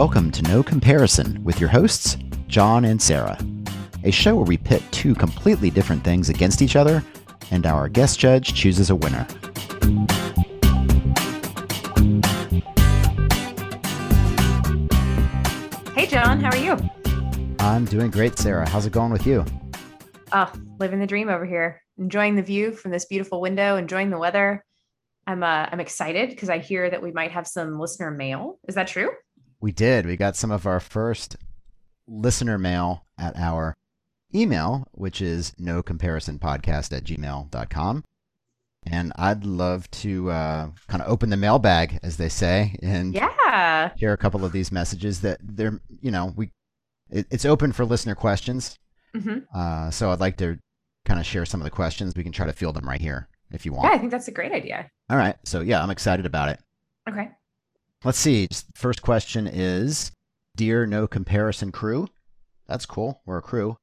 Welcome to No Comparison with your hosts, John and Sarah, a show where we pit two completely different things against each other and our guest judge chooses a winner. Hey, John, how are you? I'm doing great, Sarah. How's it going with you? Oh, living the dream over here, enjoying the view from this beautiful window, enjoying the weather. I'm uh, I'm excited because I hear that we might have some listener mail. Is that true? We did. We got some of our first listener mail at our email, which is no comparison podcast at gmail.com. And I'd love to uh, kind of open the mailbag, as they say, and Yeah. share a couple of these messages that they're, you know, we it, it's open for listener questions. hmm Uh, so I'd like to kind of share some of the questions. We can try to field them right here if you want. Yeah, I think that's a great idea. All right. So yeah, I'm excited about it. Okay. Let's see. First question is Dear No Comparison Crew. That's cool. We're a crew.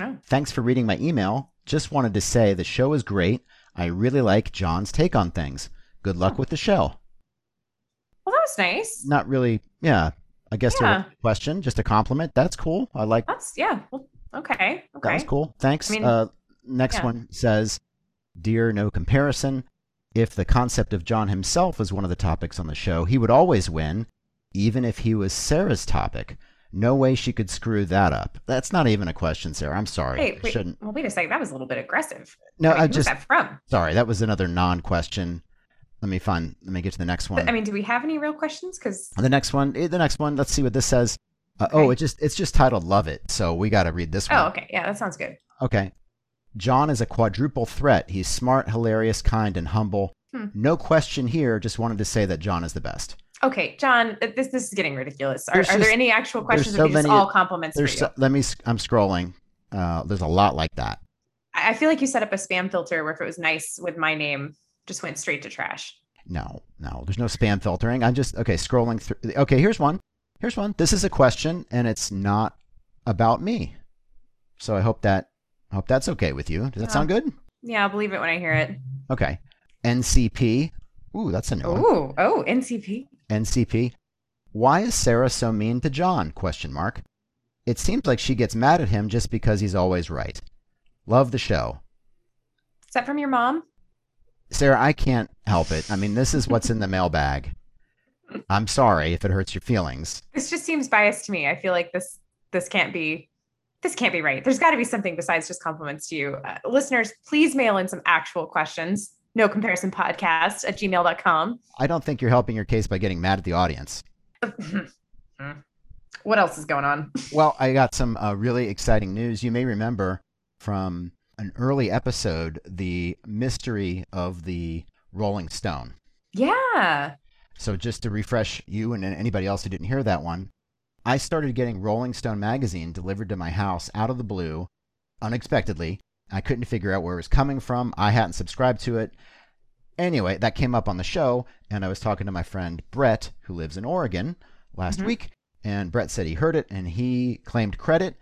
Oh. Thanks for reading my email. Just wanted to say the show is great. I really like John's take on things. Good luck with the show. Well, that was nice. Not really, yeah, I guess Yeah. a question, just a compliment. That's cool. I like That's yeah. Well, okay. that was cool. Thanks. I mean, uh, next yeah. one says Dear No Comparison. If the concept of John himself was one of the topics on the show, he would always win, even if he was Sarah's topic. No way she could screw that up. That's not even a question, Sarah. I'm sorry. Hey, wait. shouldn't. Well, wait a second. That was a little bit aggressive. No, I mean, I just that from? sorry. That was another non-question. Let me find. Let me get to the next one. But, I mean, do we have any real questions? Because the next one. eh, The next one. Let's see what this says. Uh, Oh, it just it's just titled "Love It," so we got to read this one. oh, okay. Yeah, that sounds good. Okay. John is a quadruple threat. He's smart, hilarious, kind, and humble. Hmm. No question here. Just wanted to say that John is the best. Okay, John, this this is getting ridiculous. Are, are there any actual questions, so or are just many- all compliments There's so, let me. I'm scrolling. Uh, there's a lot like that. I feel like you set up a spam filter where if it was nice with my name, just went straight to trash. No, no. There's no spam filtering. I'm just okay. Scrolling through. Okay, here's one. Here's one. This is a question, and it's not about me. So I hope that I hope that's okay with you. Does that Yeah. sound good? Yeah, I'll believe it when I hear it. Okay. NCP. Ooh, that's a new one. Oh, oh, NCP. NCP. Why is Sarah so mean to John? Question mark. It seems like she gets mad at him just because he's always right. Love the show. Is that from your mom? Sarah, I can't help it. I mean, this is what's in the mailbag. I'm sorry if it hurts your feelings. This just seems biased to me. I feel like this this can't be this can't be right. There's got to be something besides just compliments to you. Uh, listeners, please mail in some actual questions. No comparison podcast at gmail.com. I don't think you're helping your case by getting mad at the audience. what else is going on? Well, I got some uh, really exciting news. You may remember from an early episode the mystery of the Rolling Stone. Yeah. So just to refresh you and anybody else who didn't hear that one, I started getting Rolling Stone magazine delivered to my house out of the blue, unexpectedly. I couldn't figure out where it was coming from. I hadn't subscribed to it. Anyway, that came up on the show, and I was talking to my friend Brett, who lives in Oregon, last Mhm. week, and Brett said he heard it and he claimed credit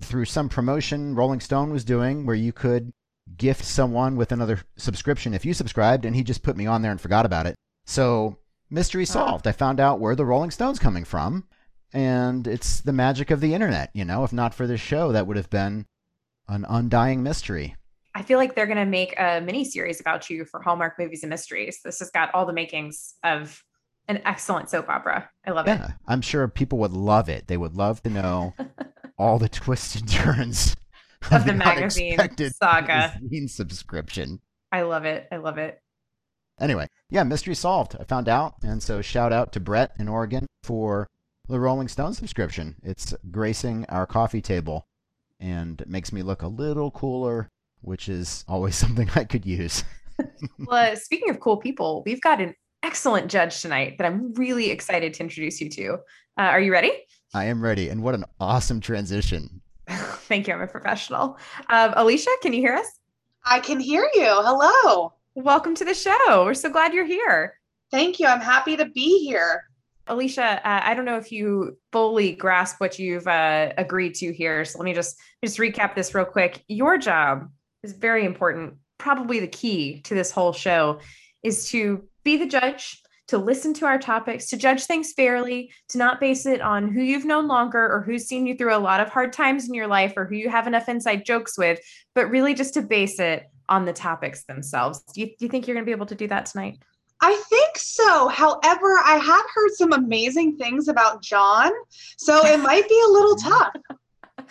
through some promotion Rolling Stone was doing where you could gift someone with another subscription if you subscribed, and he just put me on there and forgot about it. So, mystery solved. I found out where the Rolling Stone's coming from, and it's the magic of the internet. You know, if not for this show, that would have been an undying mystery. I feel like they're going to make a mini series about you for Hallmark Movies and Mysteries. This has got all the makings of an excellent soap opera. I love it. I'm sure people would love it. They would love to know all the twists and turns Of the magazine unexpected saga. magazine subscription. I love it. I love it. Anyway, yeah, mystery solved. I found out, and so shout out to Brett in Oregon for the Rolling Stone subscription. It's gracing our coffee table and makes me look a little cooler, which is always something I could use. Well, uh, speaking of cool people, we've got an excellent judge tonight that I'm really excited to introduce you to. Uh, are you ready? I am ready, and what an awesome transition. Thank you. I'm a professional. Um, Alicia, can you hear us? I can hear you. Hello. Welcome to the show. We're so glad you're here. Thank you. I'm happy to be here. Alicia, uh, I don't know if you fully grasp what you've uh, agreed to here. So let me just just recap this real quick. Your job is very important. Probably the key to this whole show is to be the judge, to listen to our topics, to judge things fairly, to not base it on who you've known longer or who's seen you through a lot of hard times in your life or who you have enough inside jokes with, but really just to base it on the topics themselves. Do you, do you think you're going to be able to do that tonight? I think so. However, I have heard some amazing things about John, so it might be a little tough.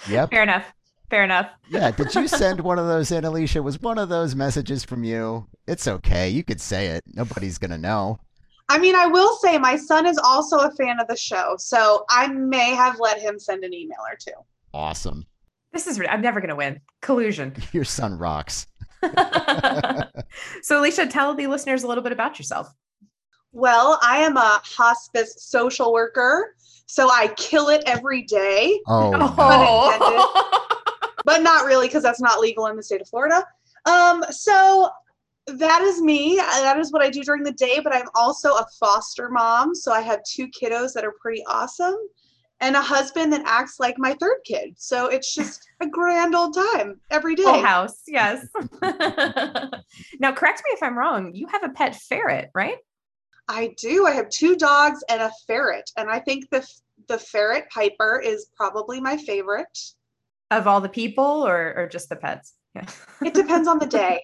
Yep. Fair enough. Fair enough. Yeah. Did you send one of those in, Alicia? Was one of those messages from you? It's okay. You could say it. Nobody's gonna know. I mean, I will say my son is also a fan of the show, so I may have let him send an email or two. Awesome. This is, I'm never going to win. Collusion. Your son rocks. so, Alicia, tell the listeners a little bit about yourself. Well, I am a hospice social worker, so I kill it every day, Oh. But not really because that's not legal in the state of Florida. Um, so that is me. That is what I do during the day, but I'm also a foster mom, so I have two kiddos that are pretty awesome. And a husband that acts like my third kid. So it's just a grand old time every day. Full house. Yes. now, correct me if I'm wrong. You have a pet ferret, right? I do. I have two dogs and a ferret, and I think the the ferret Piper is probably my favorite. Of all the people or, or just the pets? Yeah. It depends on the day.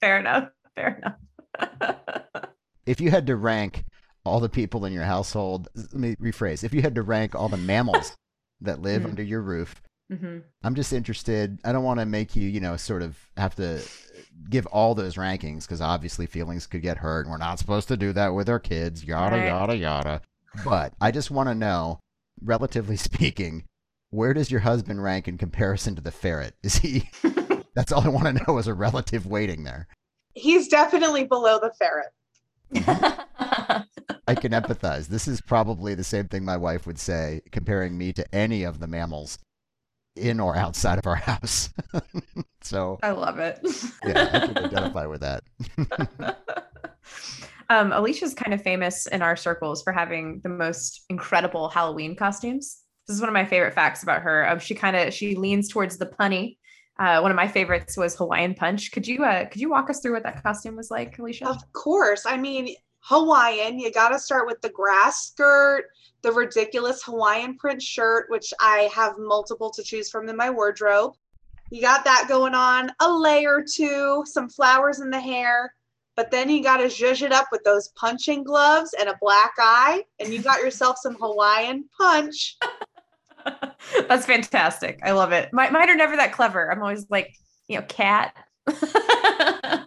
Fair enough. Fair enough. if you had to rank all the people in your household, let me rephrase. If you had to rank all the mammals that live Mhm. under your roof, hmm I'm just interested. I don't want to make you, you know, sort of have to give all those rankings because obviously feelings could get hurt. And we're not supposed to do that with our kids, yada, Right. yada, yada. But I just want to know, relatively speaking, where does your husband rank in comparison to the ferret? Is he, that's all I want to know is a relative weighting there. He's definitely below the ferret. I can empathize. This is probably the same thing my wife would say, comparing me to any of the mammals in or outside of our house. so, I love it. yeah, I can identify with that. um, Alicia's kind of famous in our circles for having the most incredible Halloween costumes. This is one of my favorite facts about her. Um, she kind of she leans towards the punny. Uh, one of my favorites was Hawaiian Punch. Could you uh, could you walk us through what that costume was like, Alicia? Of course. I mean, Hawaiian, you got to start with the grass skirt, the ridiculous Hawaiian print shirt, which I have multiple to choose from in my wardrobe. You got that going on, a layer two, some flowers in the hair, but then you got to zhuzh it up with those punching gloves and a black eye, and you got yourself some Hawaiian punch. That's fantastic. I love it. My, mine are never that clever. I'm always like, you know, cat.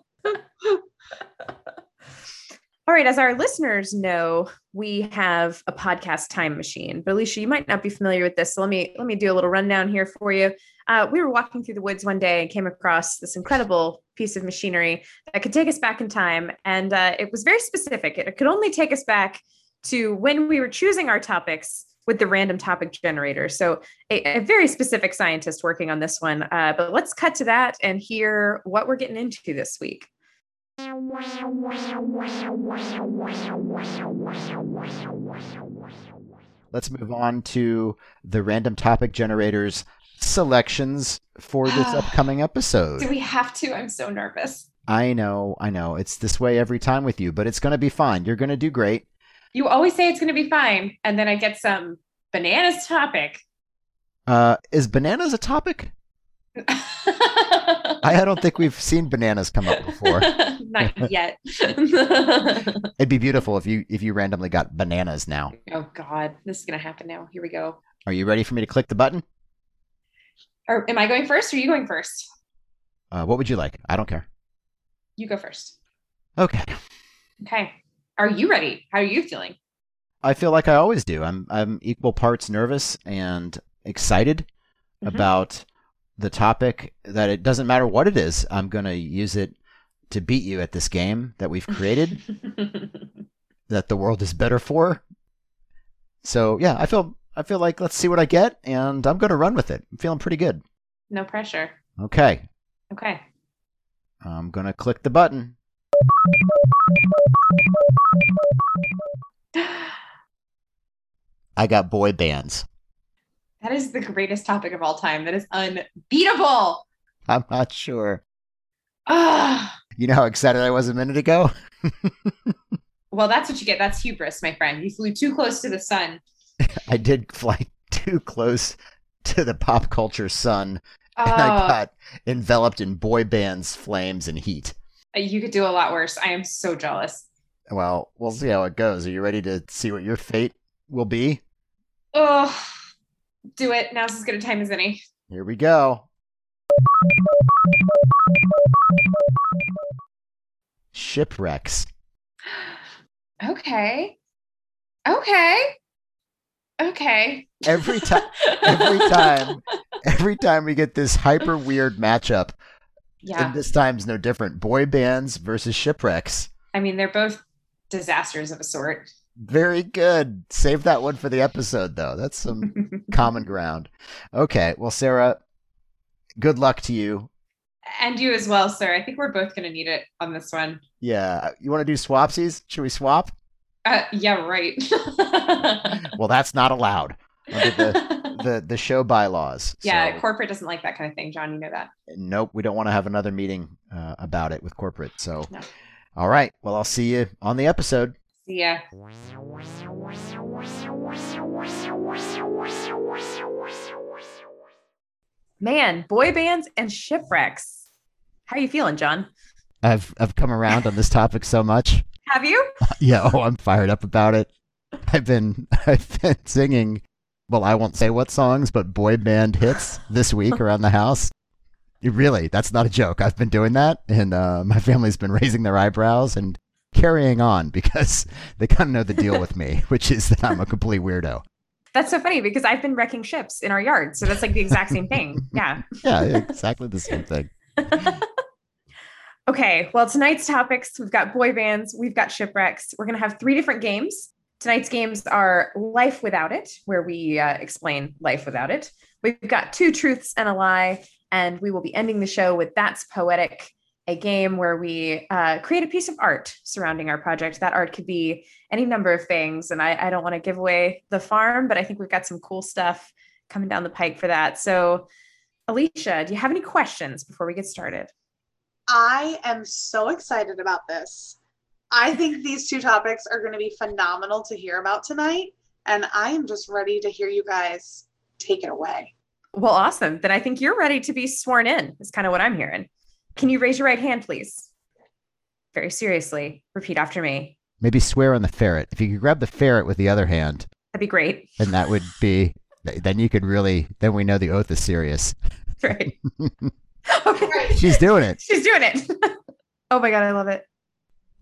All right, as our listeners know, we have a podcast time machine. But Alicia, you might not be familiar with this, so let me let me do a little rundown here for you. Uh, we were walking through the woods one day and came across this incredible piece of machinery that could take us back in time, and uh, it was very specific. It could only take us back to when we were choosing our topics with the random topic generator. So, a, a very specific scientist working on this one. Uh, but let's cut to that and hear what we're getting into this week. Let's move on to the random topic generators selections for this upcoming episode. Do we have to? I'm so nervous. I know, I know. It's this way every time with you, but it's going to be fine. You're going to do great. You always say it's going to be fine, and then I get some bananas topic. Uh, is bananas a topic? I, don't think we've seen bananas come up before. Not yet. It'd be beautiful if you if you randomly got bananas now. oh God, this is gonna happen now. Here we go. Are you ready for me to click the button? Or am I going first? Or are you going first? Uh, what would you like? I don't care. You go first. Okay. Okay. Are you ready? How are you feeling? I feel like I always do. I'm I'm equal parts nervous and excited Mhm. about the topic that it doesn't matter what it is. I'm going to use it to beat you at this game that we've created that the world is better for. So, yeah, I feel I feel like let's see what I get and I'm going to run with it. I'm feeling pretty good. no pressure. Okay. Okay. I'm going to click the button. I got boy bands. That is the greatest topic of all time. That is unbeatable. I'm not sure. Ah, You know how excited I was a minute ago? Well, that's what you get. That's hubris, my friend. You flew too close to the sun. I did fly too close to the pop culture sun, Oh, and I got enveloped in boy bands, flames, and heat. you could do a lot worse. I am so jealous. Well, we'll see how it goes. Are you ready to see what your fate will be? Oh, do it. Now's as good a time as any. Here we go. Shipwrecks. Okay. Okay. Okay. Every time, every time, every time we get this hyper weird matchup, Yeah. and this time's no different. Boy bands versus shipwrecks. I mean, they're both disasters of a sort. Very good. Save that one for the episode, though. That's some common ground. Okay. Well, Sarah, good luck to you. and you as well, sir. I think we're both going to need it on this one. Yeah. You want to do swapsies? Should we swap? Uh, yeah, right. Well, that's not allowed under the, the, the show bylaws. yeah, So, corporate doesn't like that kind of thing, John. You know that. nope. We don't want to have another meeting uh, about it with corporate. So, No. all right. Well, I'll see you on the episode. See ya. Man, boy bands and shipwrecks. How you feeling, John? I've I've come around on this topic so much. Have you? Yeah, oh, I'm fired up about it. I've been I've been singing well, I won't say what songs, but boy band hits this week around the house. Really, that's not a joke. I've been doing that, and uh, my family's been raising their eyebrows and carrying on because they kind of know the deal with me, which is that I'm a complete weirdo. That's so funny because I've been wrecking ships in our yard. So that's like the exact same thing. Yeah. Yeah, exactly the same thing. Okay, well, tonight's topics we've got boy bands, we've got shipwrecks. We're going to have three different games. Tonight's games are Life Without It, where we uh, explain life without it. We've got two truths and a lie, and we will be ending the show with That's Poetic, a game where we uh, create a piece of art surrounding our project. That art could be any number of things, and I, I don't want to give away the farm, but I think we've got some cool stuff coming down the pike for that. So, Alicia, do you have any questions before we get started? I am so excited about this. I think these two topics are going to be phenomenal to hear about tonight. And I am just ready to hear you guys take it away. Well, awesome. Then I think you're ready to be sworn in, is kind of what I'm hearing. Can you raise your right hand, please? Very seriously, repeat after me. Maybe swear on the ferret. If you could grab the ferret with the other hand, That'd be great. then that would be. Then you could really. Then we know the oath is serious. Right. okay. She's doing it. She's doing it. oh my God, I love it.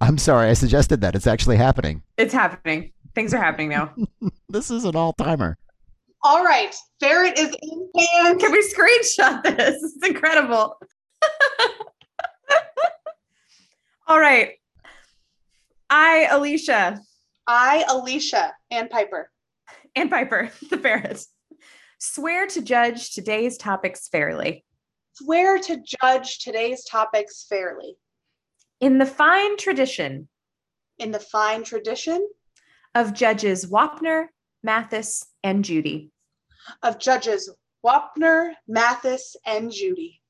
I'm sorry, I suggested that. It's actually happening. It's happening. Things are happening now. This is an all timer. All right. Ferret is in hand. Can we screenshot this? It's incredible. All right. I, Alicia, I, Alicia, and Piper. and Piper, the ferret, swear to judge today's topics fairly. Swear to judge today's topics fairly. In the fine tradition In the fine tradition of judges Wapner, Mathis, and Judy. of judges Wapner, Mathis, and Judy.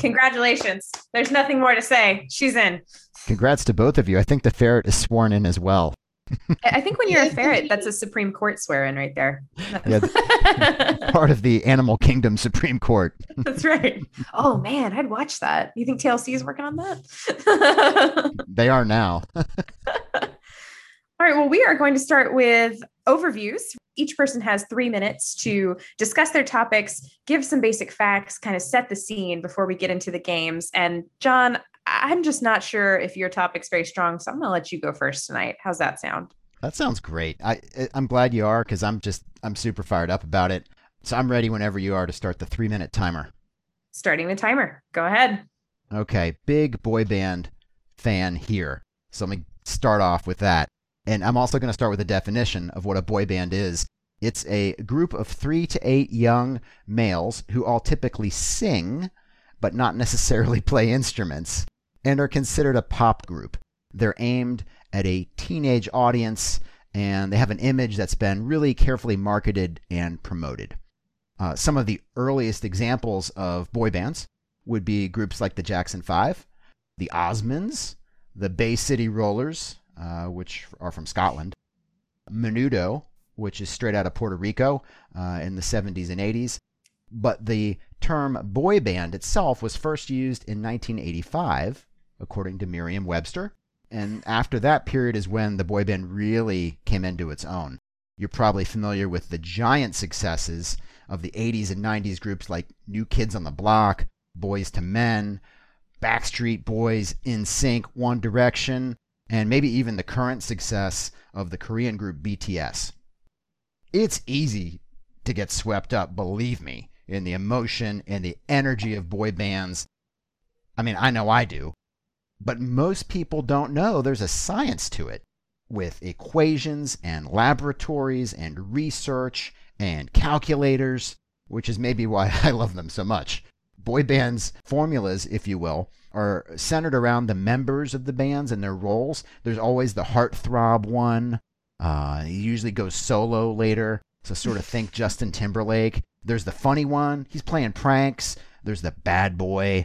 Congratulations. There's nothing more to say. She's in. Congrats to both of you. I think the ferret is sworn in as well. I I think when you're a ferret, that's a Supreme Court swear in right there. Yeah, Part of the Animal Kingdom Supreme Court. that's right. Oh man, I'd watch that. You think TLC is working on that? They are now. All right, well, we are going to start with overviews. Each person has three minutes to discuss their topics, give some basic facts, kind of set the scene before we get into the games. And John, I'm just not sure if your topic's very strong, so I'm going to let you go first tonight. How's that sound? That sounds great. I I'm glad you are because I'm just I'm super fired up about it. So I'm ready whenever you are to start the three minute timer. Starting the timer. Go ahead. Okay, big boy band fan here. So let me start off with that. And I'm also going to start with a definition of what a boy band is. It's a group of three to eight young males who all typically sing, but not necessarily play instruments, and are considered a pop group. They're aimed at a teenage audience, and they have an image that's been really carefully marketed and promoted. Uh, some of the earliest examples of boy bands would be groups like the Jackson Five, the Osmonds, the Bay City Rollers, uh, which are from Scotland, Menudo, which is straight out of Puerto Rico uh, in the 70s and 80s. But the term boy band itself was first used in 1985, according to Merriam Webster. And after that period is when the boy band really came into its own. You're probably familiar with the giant successes of the 80s and 90s groups like New Kids on the Block, Boyz II Men, Backstreet Boys, NSYNC, One Direction, and maybe even the current success of the Korean group BTS. It's easy to get swept up, believe me, in the emotion and the energy of boy bands. I mean, I know I do. But most people don't know there's a science to it with equations and laboratories and research and calculators, which is maybe why I love them so much. Boy bands' formulas, if you will, are centered around the members of the bands and their roles. There's always the heartthrob one. Uh, he usually goes solo later. So sort of think Justin Timberlake. There's the funny one. He's playing pranks. There's the bad boy.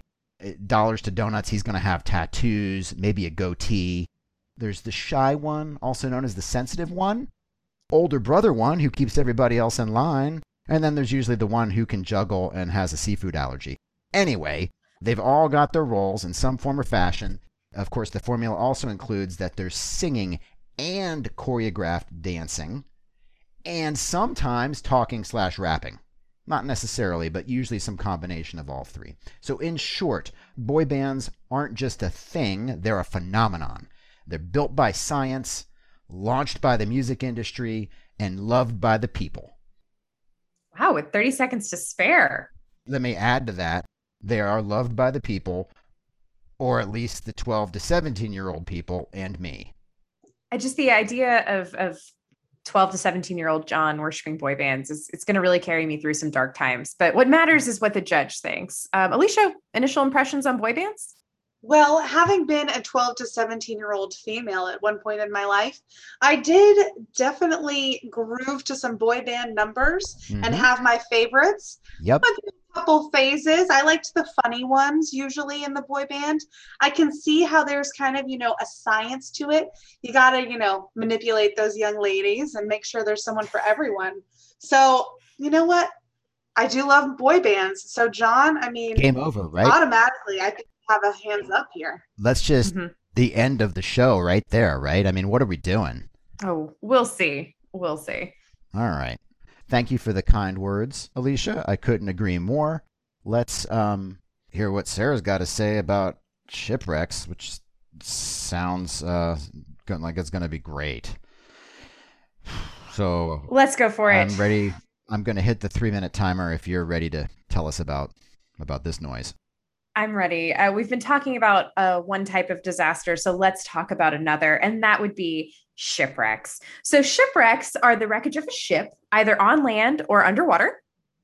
Dollars to donuts. He's going to have tattoos, maybe a goatee. There's the shy one, also known as the sensitive one. Older brother one who keeps everybody else in line. And then there's usually the one who can juggle and has a seafood allergy. Anyway, they've all got their roles in some form or fashion. Of course, the formula also includes that there's singing and choreographed dancing, and sometimes talking slash rapping. Not necessarily, but usually some combination of all three. So, in short, boy bands aren't just a thing, they're a phenomenon. They're built by science, launched by the music industry, and loved by the people. Wow, with 30 seconds to spare. Let me add to that they are loved by the people, or at least the 12 to 17 year old people and me. I just the idea of of 12 to 17 year old John worshiping boy bands is it's going to really carry me through some dark times. But what matters is what the judge thinks. Um, Alicia, initial impressions on boy bands? Well, having been a 12 to 17 year old female at one point in my life, I did definitely groove to some boy band numbers mm-hmm. and have my favorites. Yep. But couple phases. I liked the funny ones usually in the boy band. I can see how there's kind of, you know, a science to it. You got to, you know, manipulate those young ladies and make sure there's someone for everyone. So, you know what? I do love boy bands. So, John, I mean, game over, right? Automatically, I think have a hands up here. Let's just mm-hmm. the end of the show right there, right? I mean, what are we doing? Oh, we'll see. We'll see. All right. Thank you for the kind words, Alicia. I couldn't agree more. Let's um, hear what Sarah's got to say about shipwrecks, which sounds uh, like it's going to be great. So let's go for I'm it. I'm ready. I'm going to hit the three minute timer if you're ready to tell us about about this noise. I'm ready. Uh, we've been talking about uh, one type of disaster, so let's talk about another, and that would be shipwrecks. So, shipwrecks are the wreckage of a ship, either on land or underwater.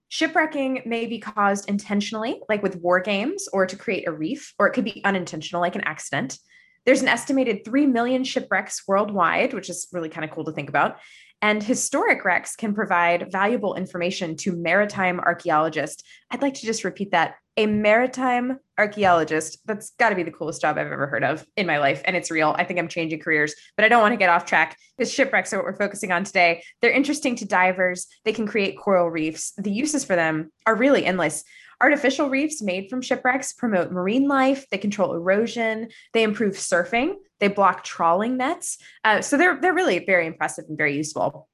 Shipwrecking may be caused intentionally, like with war games, or to create a reef, or it could be unintentional, like an accident. There's an estimated 3 million shipwrecks worldwide, which is really kind of cool to think about. And historic wrecks can provide valuable information to maritime archaeologists. I'd like to just repeat that a maritime archaeologist. That's got to be the coolest job I've ever heard of in my life. And it's real. I think I'm changing careers, but I don't want to get off track because shipwrecks are what we're focusing on today. They're interesting to divers. They can create coral reefs. The uses for them are really endless. Artificial reefs made from shipwrecks promote marine life. They control erosion. They improve surfing. They block trawling nets. Uh, so they're they're really very impressive and very useful.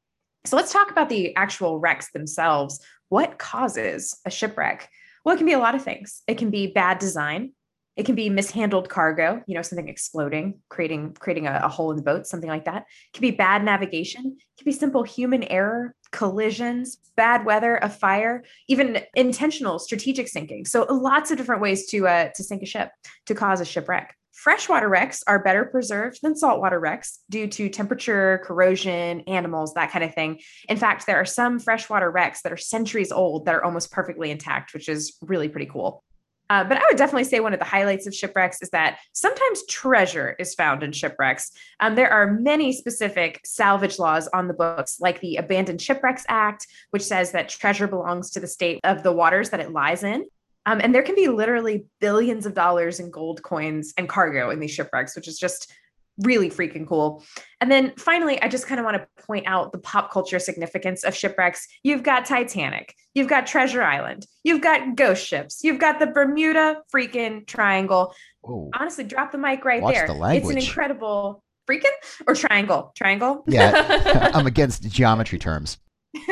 So let's talk about the actual wrecks themselves. What causes a shipwreck? Well, it can be a lot of things. It can be bad design. It can be mishandled cargo, you know, something exploding, creating creating a, a, hole in the boat, something like that. It can be bad navigation. It can be simple human error, collisions, bad weather, a fire, even intentional strategic sinking. So lots of different ways to uh, to sink a ship, to cause a shipwreck. Freshwater wrecks are better preserved than saltwater wrecks due to temperature, corrosion, animals, that kind of thing. In fact, there are some freshwater wrecks that are centuries old that are almost perfectly intact, which is really pretty cool. Uh, but I would definitely say one of the highlights of shipwrecks is that sometimes treasure is found in shipwrecks. Um, there are many specific salvage laws on the books, like the Abandoned Shipwrecks Act, which says that treasure belongs to the state of the waters that it lies in. Um, and there can be literally billions of dollars in gold coins and cargo in these shipwrecks, which is just really freaking cool. And then finally, I just kind of want to point out the pop culture significance of shipwrecks. You've got Titanic, you've got Treasure Island, you've got ghost ships, you've got the Bermuda freaking Triangle. Honestly, drop the mic right Watch there. the it's an incredible freaking or triangle. Triangle. Yeah, I'm against geometry terms.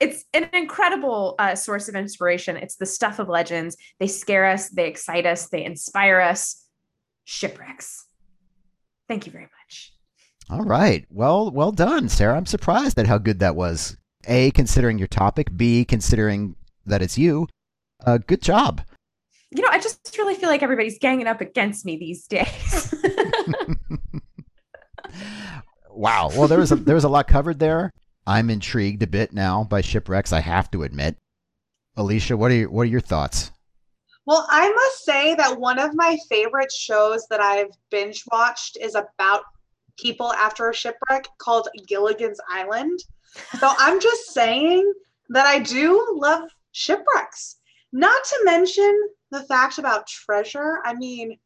it's an incredible uh, source of inspiration. It's the stuff of legends. They scare us, they excite us, they inspire us. Shipwrecks. Thank you very much. All right. Well, well done, Sarah. I'm surprised at how good that was. A, considering your topic. B, considering that it's you. Uh, good job. You know, I just really feel like everybody's ganging up against me these days. Wow. Well, there was a, there was a lot covered there. I'm intrigued a bit now by shipwrecks. I have to admit. Alicia, what are your, what are your thoughts? Well, I must say that one of my favorite shows that I've binge watched is about people after a shipwreck called Gilligan's Island. So I'm just saying that I do love shipwrecks. Not to mention the fact about treasure. I mean,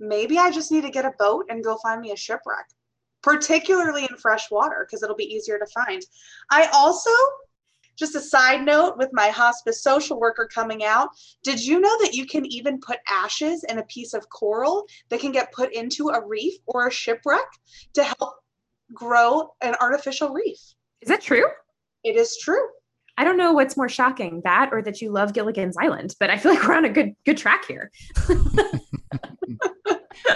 maybe I just need to get a boat and go find me a shipwreck, particularly in fresh water because it'll be easier to find. I also, just a side note with my hospice social worker coming out, did you know that you can even put ashes in a piece of coral that can get put into a reef or a shipwreck to help grow an artificial reef? Is that true? It is true. I don't know what's more shocking, that or that you love Gilligan's Island, but I feel like we're on a good good track here.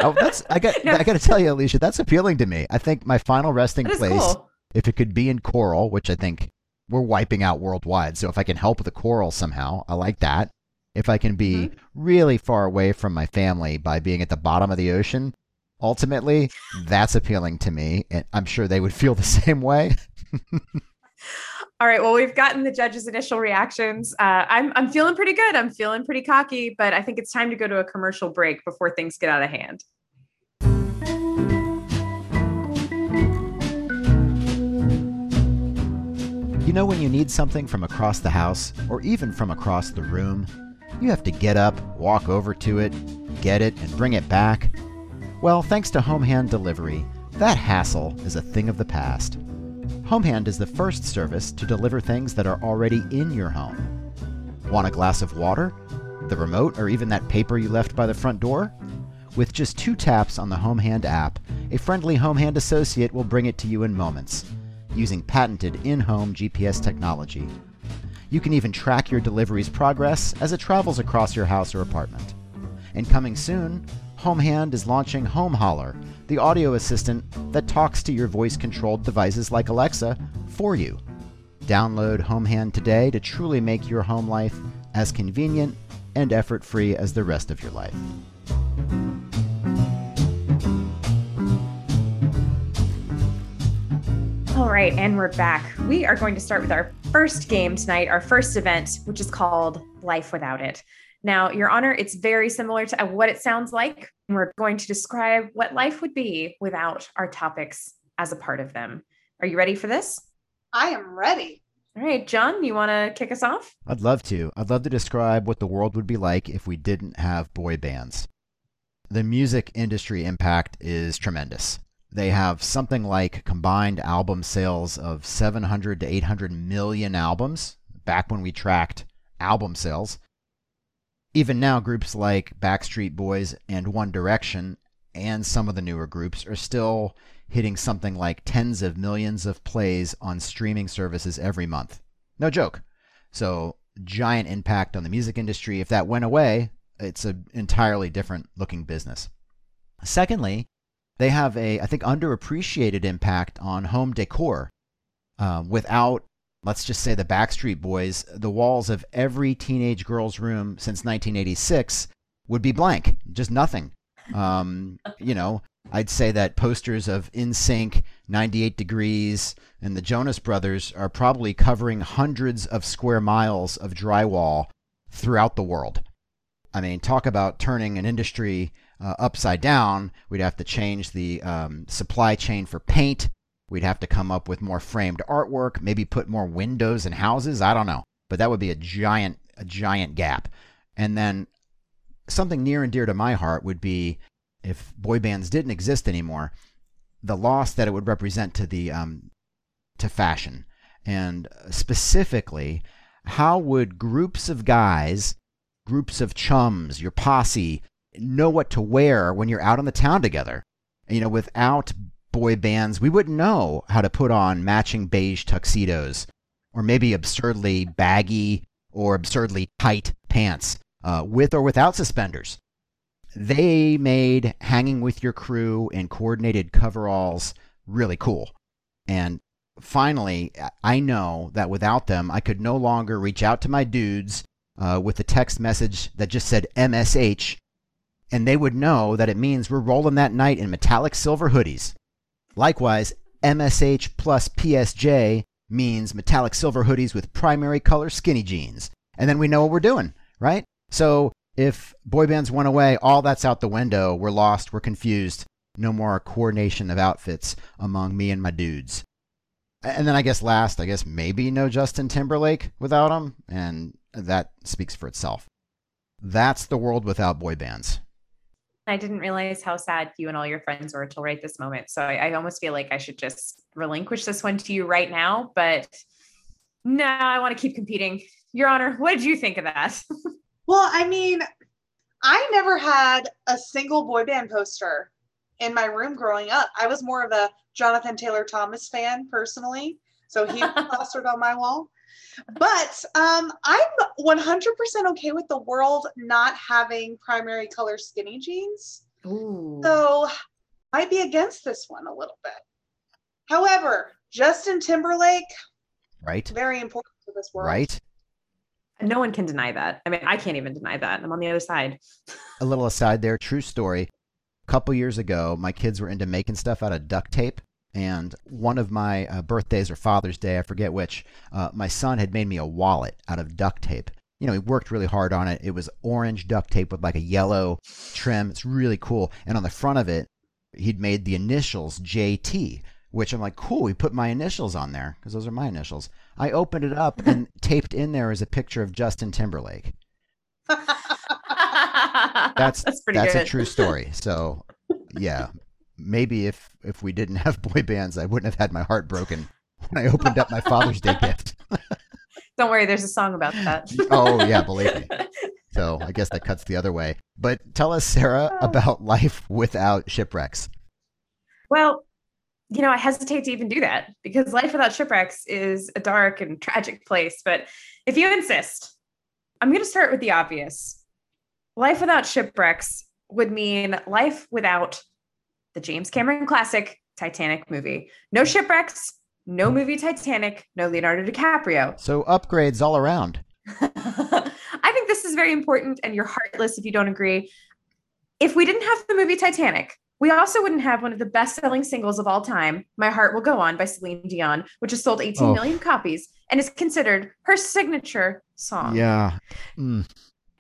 Oh, that's I got. I got to tell you, Alicia, that's appealing to me. I think my final resting place, cool. if it could be in coral, which I think we're wiping out worldwide. So if I can help with the coral somehow, I like that. If I can be Mm-hmm. really far away from my family by being at the bottom of the ocean, ultimately, that's appealing to me, and I'm sure they would feel the same way. All right. Well, we've gotten the judges' initial reactions. Uh, I'm I'm feeling pretty good. I'm feeling pretty cocky, but I think it's time to go to a commercial break before things get out of hand. You know when you need something from across the house or even from across the room, you have to get up, walk over to it, get it, and bring it back? Well, thanks to Homehand Delivery, that hassle is a thing of the past. Homehand is the first service to deliver things that are already in your home. Want a glass of water? The remote, or even that paper you left by the front door? With just two taps on the Homehand app, a friendly Homehand associate will bring it to you in moments using patented in home GPS technology. You can even track your delivery's progress as it travels across your house or apartment. And coming soon, Homehand is launching Home Holler, the audio assistant that talks to your voice controlled devices like Alexa for you. Download Homehand today to truly make your home life as convenient and effort free as the rest of your life. All right, and we're back. We are going to start with our first game tonight, our first event, which is called Life Without It. Now, Your Honor, it's very similar to uh, what it sounds like. We're going to describe what life would be without our topics as a part of them. Are you ready for this? I am ready. All right, John, you want to kick us off? I'd love to. I'd love to describe what the world would be like if we didn't have boy bands. The music industry impact is tremendous. They have something like combined album sales of 700 to 800 million albums back when we tracked album sales. Even now, groups like Backstreet Boys and One Direction and some of the newer groups are still hitting something like tens of millions of plays on streaming services every month. No joke. So, giant impact on the music industry. If that went away, it's an entirely different looking business. Secondly, they have a, I think, underappreciated impact on home decor. Uh, without, let's just say, the Backstreet Boys, the walls of every teenage girl's room since 1986 would be blank, just nothing. Um, you know, I'd say that posters of NSYNC, 98 Degrees, and the Jonas Brothers are probably covering hundreds of square miles of drywall throughout the world. I mean, talk about turning an industry uh, upside down. We'd have to change the um, supply chain for paint. We'd have to come up with more framed artwork, maybe put more windows and houses. I don't know, but that would be a giant, a giant gap. And then something near and dear to my heart would be if boy bands didn't exist anymore, the loss that it would represent to the um, to fashion, and specifically, how would groups of guys, groups of chums, your posse, know what to wear when you're out on the town together? You know, without boy bands, we wouldn't know how to put on matching beige tuxedos or maybe absurdly baggy or absurdly tight pants uh, with or without suspenders. They made hanging with your crew in coordinated coveralls really cool. And finally, I know that without them, I could no longer reach out to my dudes uh, with a text message that just said MSH, and they would know that it means we're rolling that night in metallic silver hoodies. Likewise, MSH plus PSJ means metallic silver hoodies with primary color skinny jeans. And then we know what we're doing, right? So if boy bands went away, all that's out the window. We're lost, we're confused. No more coordination of outfits among me and my dudes. And then I guess last, I guess maybe no Justin Timberlake without him, and that speaks for itself. That's the world without boy bands. I didn't realize how sad you and all your friends were until right this moment. So I, I, almost feel like I should just relinquish this one to you right now. But no, I want to keep competing. Your Honor, what did you think of that? well, I mean, I never had a single boy band poster in my room growing up. I was more of a Jonathan Taylor Thomas fan personally. So he was plastered on my wall. But um, I'm 100% okay with the world not having primary color skinny jeans. Ooh. So might be against this one a little bit. However, Justin Timberlake, right? Very important to this world. Right. No one can deny that. I mean, I can't even deny that. I'm on the other side. a little aside there, true story. A couple years ago, my kids were into making stuff out of duct tape. And one of my uh, birthdays or Father's Day, I forget which, uh, my son had made me a wallet out of duct tape. You know, he worked really hard on it. It was orange duct tape with like a yellow trim. It's really cool. And on the front of it, he'd made the initials JT, which I'm like, cool, he put my initials on there because those are my initials. I opened it up and taped in there is a picture of Justin Timberlake. that's that's, that's a true story. So, yeah, maybe if if we didn't have boy bands, I wouldn't have had my heart broken when I opened up my Father's Day gift. Don't worry, there's a song about that. oh yeah, believe me. So I guess that cuts the other way. But tell us, Sarah, oh. about life without shipwrecks. Well, you know, I hesitate to even do that because life without shipwrecks is a dark and tragic place. But if you insist, I'm going to start with the obvious. Life without shipwrecks would mean life without the James Cameron classic Titanic movie. No shipwrecks, no movie Titanic, no Leonardo DiCaprio. So upgrades all around. I think this is very important, and you're heartless if you don't agree. If we didn't have the movie Titanic, we also wouldn't have one of the best selling singles of all time, My Heart Will Go On by Celine Dion, which has sold 18 oh. million copies and is considered her signature song. Yeah. Mm.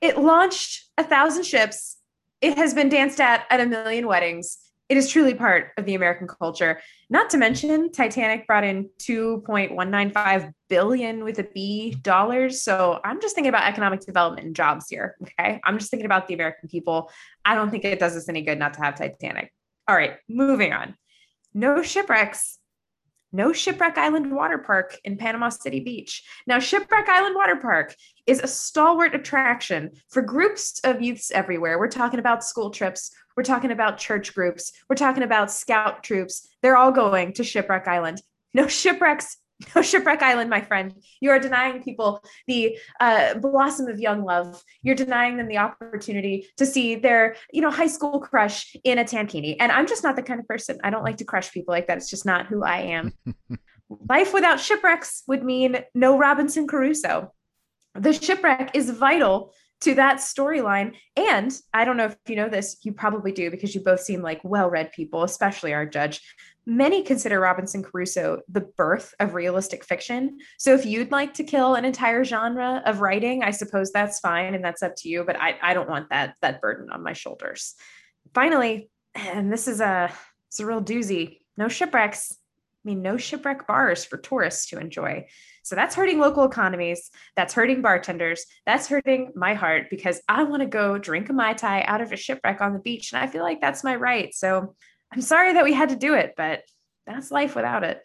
It launched a thousand ships. It has been danced at at a million weddings it is truly part of the American culture. Not to mention, Titanic brought in 2.195 billion with a B dollars. So I'm just thinking about economic development and jobs here. Okay. I'm just thinking about the American people. I don't think it does us any good not to have Titanic. All right, moving on. No shipwrecks. No Shipwreck Island Water Park in Panama City Beach. Now, Shipwreck Island Water Park is a stalwart attraction for groups of youths everywhere. We're talking about school trips, we're talking about church groups. We're talking about scout troops. They're all going to Shipwreck Island. No shipwrecks, no shipwreck island, my friend. You are denying people the uh, blossom of young love. You're denying them the opportunity to see their, you know, high school crush in a tankini. And I'm just not the kind of person. I don't like to crush people like that. It's just not who I am. Life without shipwrecks would mean no Robinson Crusoe. The shipwreck is vital to that storyline. And I don't know if you know this, you probably do because you both seem like well read people, especially our judge. Many consider Robinson Crusoe the birth of realistic fiction. So if you'd like to kill an entire genre of writing, I suppose that's fine and that's up to you. But I, I don't want that that burden on my shoulders. Finally, and this is a it's a real doozy. No shipwrecks, mean, no shipwreck bars for tourists to enjoy. So that's hurting local economies. That's hurting bartenders. That's hurting my heart because I want to go drink a Mai Tai out of a shipwreck on the beach. And I feel like that's my right. So I'm sorry that we had to do it, but that's life without it.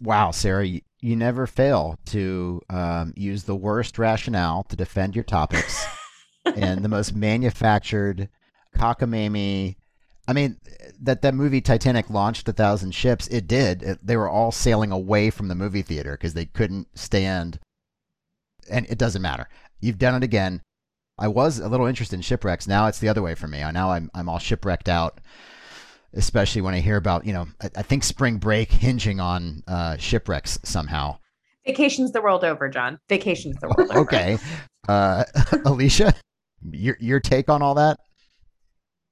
Wow, Sarah, you, you never fail to um, use the worst rationale to defend your topics and the most manufactured cockamamie I mean, that that movie Titanic launched a thousand ships. It did. It, they were all sailing away from the movie theater because they couldn't stand. And it doesn't matter. You've done it again. I was a little interested in shipwrecks. Now it's the other way for me. Now I'm I'm all shipwrecked out. Especially when I hear about, you know, I, I think spring break hinging on uh, shipwrecks somehow. Vacations the world over, John. Vacations the world over. okay, uh, Alicia, your your take on all that?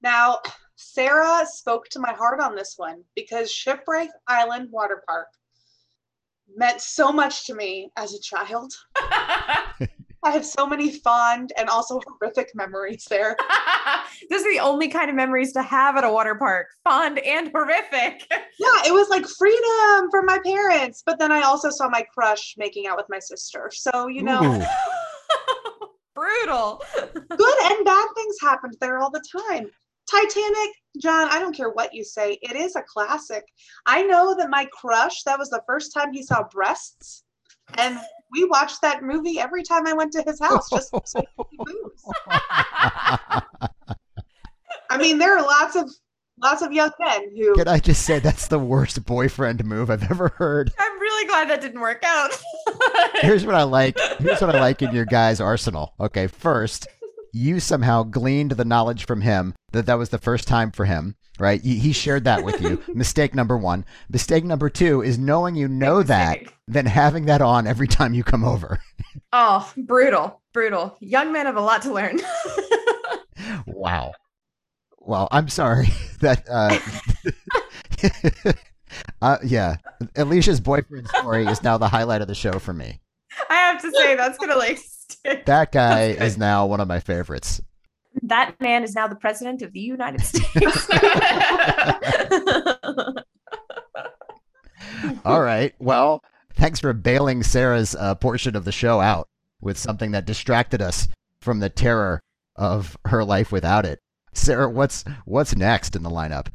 Now, Sarah spoke to my heart on this one because Shipwreck Island Water Park meant so much to me as a child. I have so many fond and also horrific memories there. Those are the only kind of memories to have at a water park fond and horrific. yeah, it was like freedom from my parents. But then I also saw my crush making out with my sister. So, you know, brutal. good and bad things happened there all the time. Titanic, John, I don't care what you say, it is a classic. I know that my crush, that was the first time he saw breasts. And we watched that movie every time I went to his house just so I mean, there are lots of lots of young men who Can I just say that's the worst boyfriend move I've ever heard. I'm really glad that didn't work out. Here's what I like. Here's what I like in your guys' arsenal. Okay, first, you somehow gleaned the knowledge from him that that was the first time for him, right? He shared that with you. Mistake number one. Mistake number two is knowing you know that, then having that on every time you come over. Oh, brutal, brutal. Young men have a lot to learn. wow. Well, I'm sorry that. Uh, uh, yeah, Alicia's boyfriend story is now the highlight of the show for me. I have to say that's gonna like that guy is now one of my favorites. That man is now the president of the United States. All right. Well, thanks for bailing Sarah's uh, portion of the show out with something that distracted us from the terror of her life without it. Sarah, what's what's next in the lineup?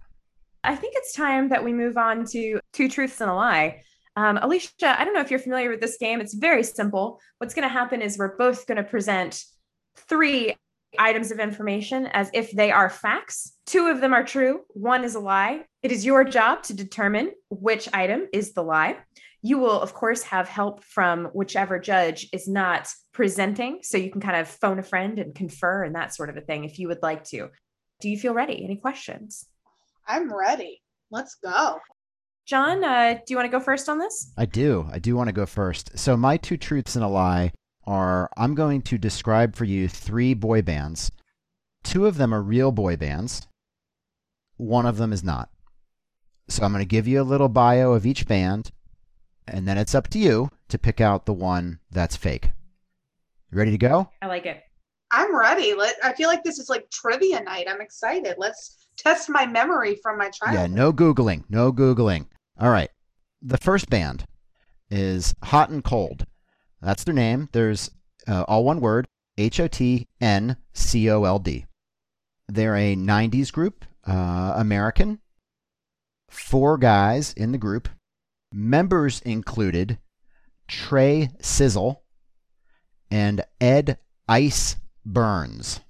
I think it's time that we move on to two truths and a lie. Um, Alicia, I don't know if you're familiar with this game. It's very simple. What's going to happen is we're both going to present three items of information as if they are facts. Two of them are true, one is a lie. It is your job to determine which item is the lie. You will, of course, have help from whichever judge is not presenting. So you can kind of phone a friend and confer and that sort of a thing if you would like to. Do you feel ready? Any questions? I'm ready. Let's go. John, uh, do you want to go first on this? I do. I do want to go first. So, my two truths and a lie are I'm going to describe for you three boy bands. Two of them are real boy bands, one of them is not. So, I'm going to give you a little bio of each band, and then it's up to you to pick out the one that's fake. You ready to go? I like it. I'm ready. Let I feel like this is like trivia night. I'm excited. Let's test my memory from my childhood. Yeah, no googling, no googling. All right. The first band is Hot and Cold. That's their name. There's uh, all one word H O T N C O L D. They're a 90s group, uh, American. Four guys in the group. Members included Trey Sizzle and Ed Ice Burns.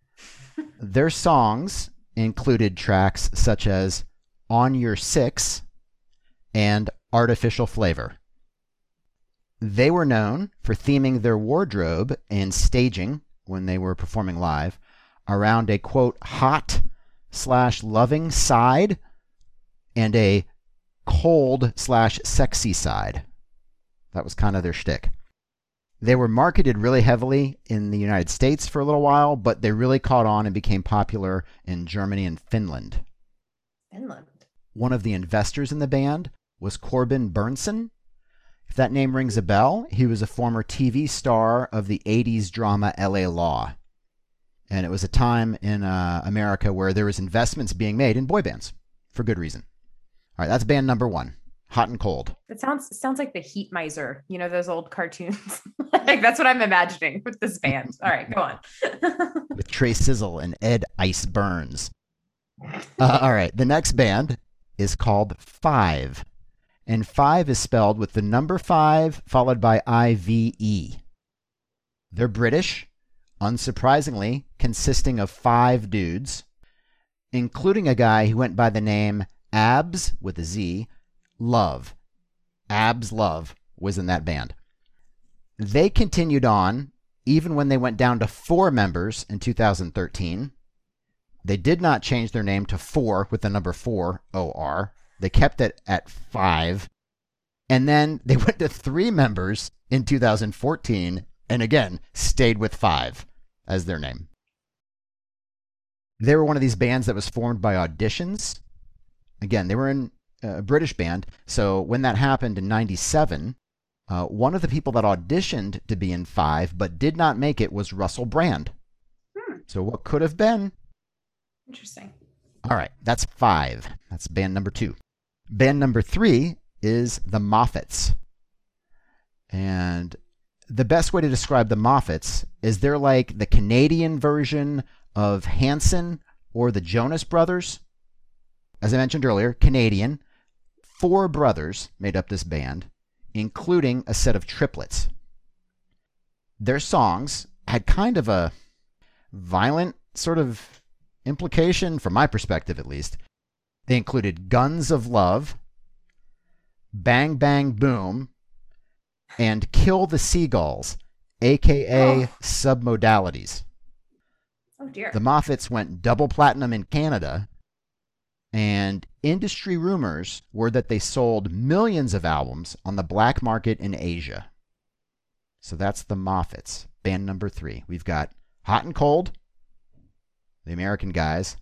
Their songs included tracks such as On Your Six and artificial flavor. They were known for theming their wardrobe and staging when they were performing live around a quote hot slash loving side and a cold slash sexy side. That was kind of their shtick. They were marketed really heavily in the United States for a little while, but they really caught on and became popular in Germany and Finland. Finland. One of the investors in the band was Corbin Bernsen. If that name rings a bell, he was a former TV star of the 80s drama LA Law. And it was a time in uh, America where there was investments being made in boy bands for good reason. All right, that's band number one. Hot and Cold. It sounds sounds like the Heat Miser. You know those old cartoons. like that's what I'm imagining with this band. All right, go on. with Trey Sizzle and Ed Ice Burns. Uh, all right, the next band is called Five, and Five is spelled with the number five followed by I V E. They're British, unsurprisingly, consisting of five dudes, including a guy who went by the name Abs with a Z, Love. Abz Love was in that band. They continued on even when they went down to four members in 2013. They did not change their name to four with the number four OR. They kept it at five. And then they went to three members in 2014 and again stayed with five as their name. They were one of these bands that was formed by auditions. Again, they were in a British band. So when that happened in 97, uh, one of the people that auditioned to be in Five but did not make it was Russell Brand. Hmm. So what could have been? Interesting. All right, that's Five. That's band number two. Band number three is the Moffats. And the best way to describe the Moffats is they're like the Canadian version of Hanson or the Jonas Brothers. As I mentioned earlier, Canadian. Four brothers made up this band, including a set of triplets. Their songs had kind of a violent sort of implication, from my perspective at least. They included Guns of Love, Bang Bang Boom, and Kill the Seagulls, aka Oh. Submodalities. Oh dear. The Moffats went double platinum in Canada, and industry rumors were that they sold millions of albums on the black market in Asia. So that's the Moffats, band number three. We've got Hot and Cold, the American guys.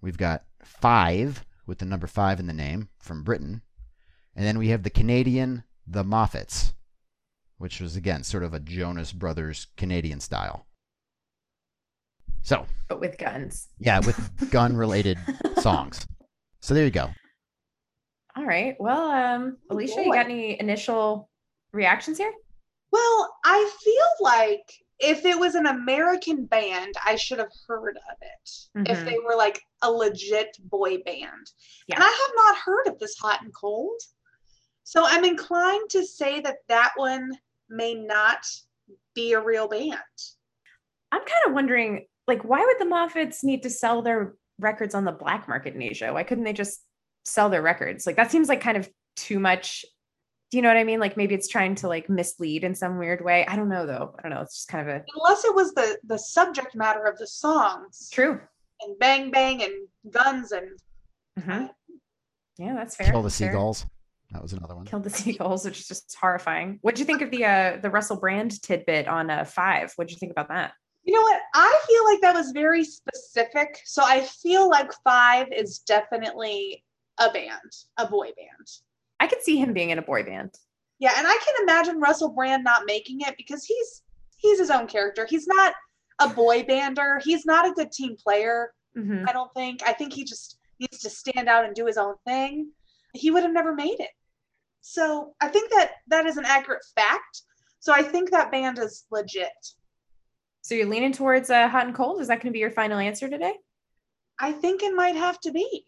We've got Five, with the number five in the name, from Britain. And then we have the Canadian, the Moffats, which was, again, sort of a Jonas Brothers Canadian style. So, but with guns. yeah, with gun related songs. So there you go. All right. Well, um, Oh, Alicia, you got any initial reactions here? Well, I feel like if it was an American band, I should have heard of it. If Mhm. they were like a legit boy band. Yeah. And I have not heard of this Hot and Cold. So I'm inclined to say that that one may not be a real band. I'm kind of wondering, like, why would the Moffats need to sell their records on the black market in Asia? Why couldn't they just sell their records? Like, that seems like kind of too much. Do you know what I mean? Like, maybe it's trying to like mislead in some weird way. I don't know, though. I don't know. It's just kind of a Unless it was the the subject matter of the songs true. and bang bang and guns and Mhm. Yeah, that's fair. Kill the that's fair. Seagulls. That was another one. Kill the seagulls, which is just horrifying. What'd you think of the uh the Russell Brand tidbit on uh five? What'd you think about that? You know what? I feel like that was very specific. So I feel like Five is definitely a band, a boy band. I could see him being in a boy band. Yeah, and I can imagine Russell Brand not making it because he's he's his own character. He's not a boy bander. He's not a good team player, Mhm. I don't think. I think he just needs to stand out and do his own thing. He would have never made it. So I think that that is an accurate fact. So I think that band is legit. So you're leaning towards uh, hot and cold. Is that going to be your final answer today? I think it might have to be.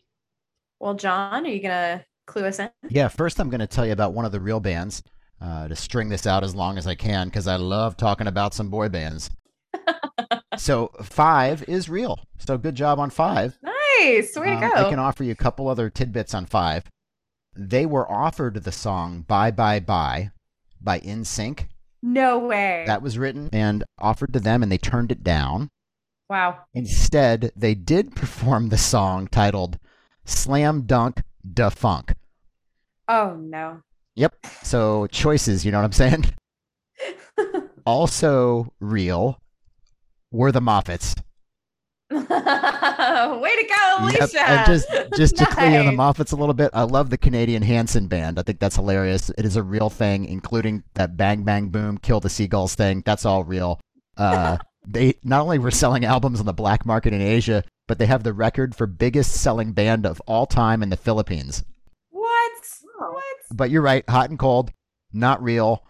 Well, John, are you going to clue us in? Yeah, first I'm going to tell you about one of the real bands uh, to string this out as long as I can because I love talking about some boy bands. so Five is real. So good job on Five. Nice. Way to Um, go. I can offer you a couple other tidbits on Five. They were offered the song "Bye Bye Bye" by NSYNC. no way. That was written and offered to them, and they turned it down. wow. Instead, they did perform the song titled "Slam Dunk Da Funk." Oh, no. Yep. So choices, you know what I'm saying? Also real were the Moffats. way to go, Alicia. Yep. And just just to clear the Nice. Moffats a little bit, I love the Canadian Hanson band. I think that's hilarious. It is a real thing, including that Bang Bang Boom, Kill the Seagulls thing. That's all real. Uh, they not only were selling albums on the black market in Asia, but they have the record for biggest selling band of all time in the Philippines. What? What? but you're right. Hot and cold, not real.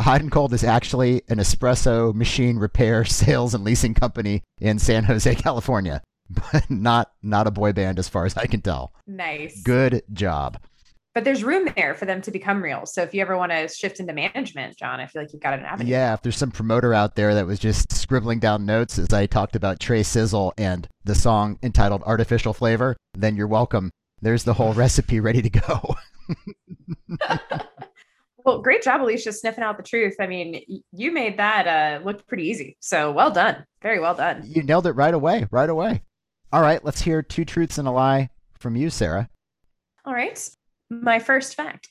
Hot and Cold is actually an espresso machine repair, sales, and leasing company in San Jose, California, but not not a boy band as far as I can tell. Nice. Good job. But there's room there for them to become real. So if you ever want to shift into management, John, I feel like you've got an avenue. Yeah, if there's some promoter out there that was just scribbling down notes as I talked about Trey Sizzle and the song entitled Artificial Flavor, then you're welcome. There's the whole recipe ready to go. well, great job, Alicia, sniffing out the truth. I mean, you made that uh, look pretty easy. So well done. Very well done. You nailed it right away. Right away. All right, let's hear two truths and a lie from you, Sarah. All right. My first fact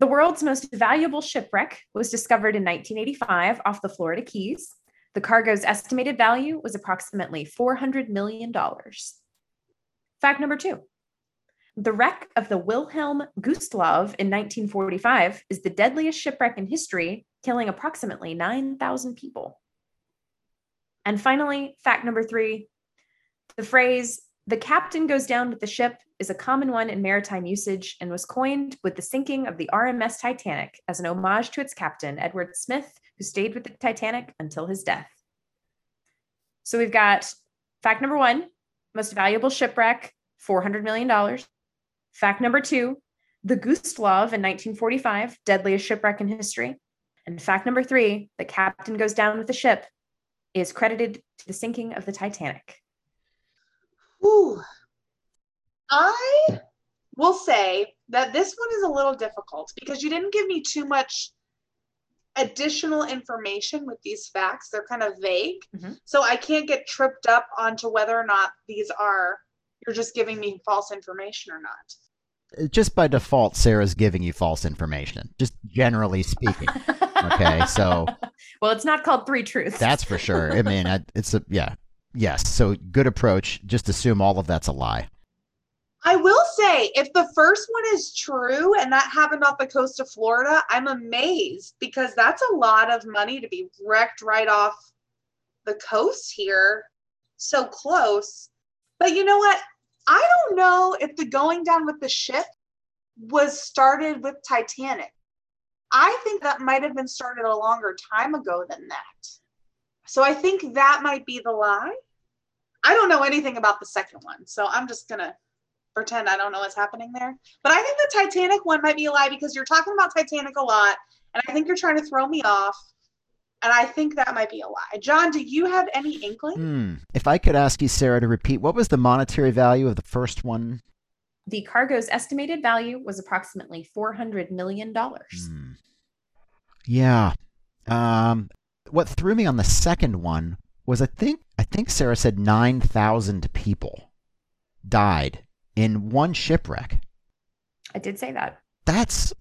the world's most valuable shipwreck was discovered in 1985 off the Florida Keys. The cargo's estimated value was approximately $400 million. Fact number two the wreck of the Wilhelm Gustloff in 1945 is the deadliest shipwreck in history, killing approximately 9,000 people. And finally, fact number three the phrase, the captain goes down with the ship, is a common one in maritime usage and was coined with the sinking of the RMS Titanic as an homage to its captain, Edward Smith, who stayed with the Titanic until his death. So we've got fact number one most valuable shipwreck, $400 million. Fact number two the Gustloff in 1945, deadliest shipwreck in history. And fact number three the captain goes down with the ship is credited to the sinking of the Titanic. Ooh. I will say that this one is a little difficult because you didn't give me too much additional information with these facts. They're kind of vague. Mm-hmm. So I can't get tripped up onto whether or not these are, you're just giving me false information or not. Just by default, Sarah's giving you false information, just generally speaking. okay. So, well, it's not called three truths. That's for sure. I mean, it's a, yeah. Yes. So good approach. Just assume all of that's a lie. I will say, if the first one is true and that happened off the coast of Florida, I'm amazed because that's a lot of money to be wrecked right off the coast here, so close. But you know what? I don't know if the going down with the ship was started with Titanic. I think that might have been started a longer time ago than that. So I think that might be the lie. I don't know anything about the second one, so I'm just going to pretend I don't know what's happening there. But I think the Titanic one might be a lie because you're talking about Titanic a lot, and I think you're trying to throw me off. And I think that might be a lie. John, do you have any inkling? Hmm. If I could ask you, Sarah, to repeat, what was the monetary value of the first one? The cargo's estimated value was approximately $400 million. Hmm. Yeah. Um, what threw me on the second one was I think I think Sarah said 9,000 people died in one shipwreck. I did say that. That's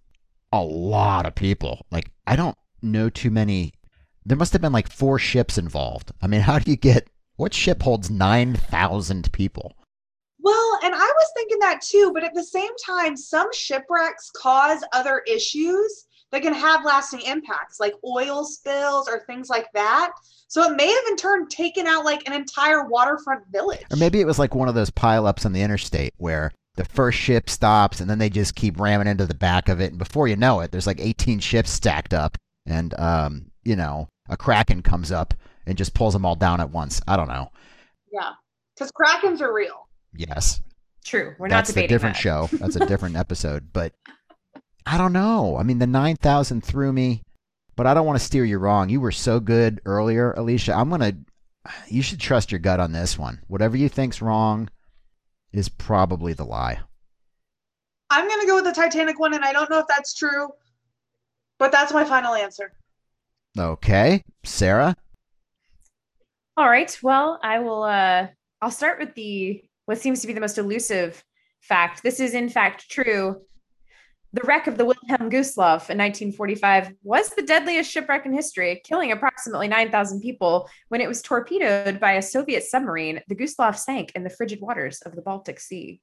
a lot of people. Like, I don't know too many. There must have been like four ships involved. I mean, how do you get what ship holds 9,000 people? Well, and I was thinking that too, but at the same time, some shipwrecks cause other issues that can have lasting impacts, like oil spills or things like that. So it may have in turn taken out like an entire waterfront village. Or maybe it was like one of those pileups on the interstate where the first ship stops and then they just keep ramming into the back of it. And before you know it, there's like 18 ships stacked up. And, um, you know, a kraken comes up and just pulls them all down at once. I don't know. Yeah. Because krakens are real. Yes. True. We're That's not debating a different that. show. That's a different episode. But I don't know. I mean, the 9,000 threw me, but I don't want to steer you wrong. You were so good earlier, Alicia. I'm going to, you should trust your gut on this one. Whatever you think's wrong is probably the lie. I'm going to go with the Titanic one, and I don't know if that's true, but that's my final answer. Okay. Sarah? All right. Well, I will, uh, I'll start with the, what seems to be the most elusive fact. This is in fact true. The wreck of the Wilhelm Gustloff in 1945 was the deadliest shipwreck in history, killing approximately 9,000 people. When it was torpedoed by a Soviet submarine, the Gustloff sank in the frigid waters of the Baltic Sea.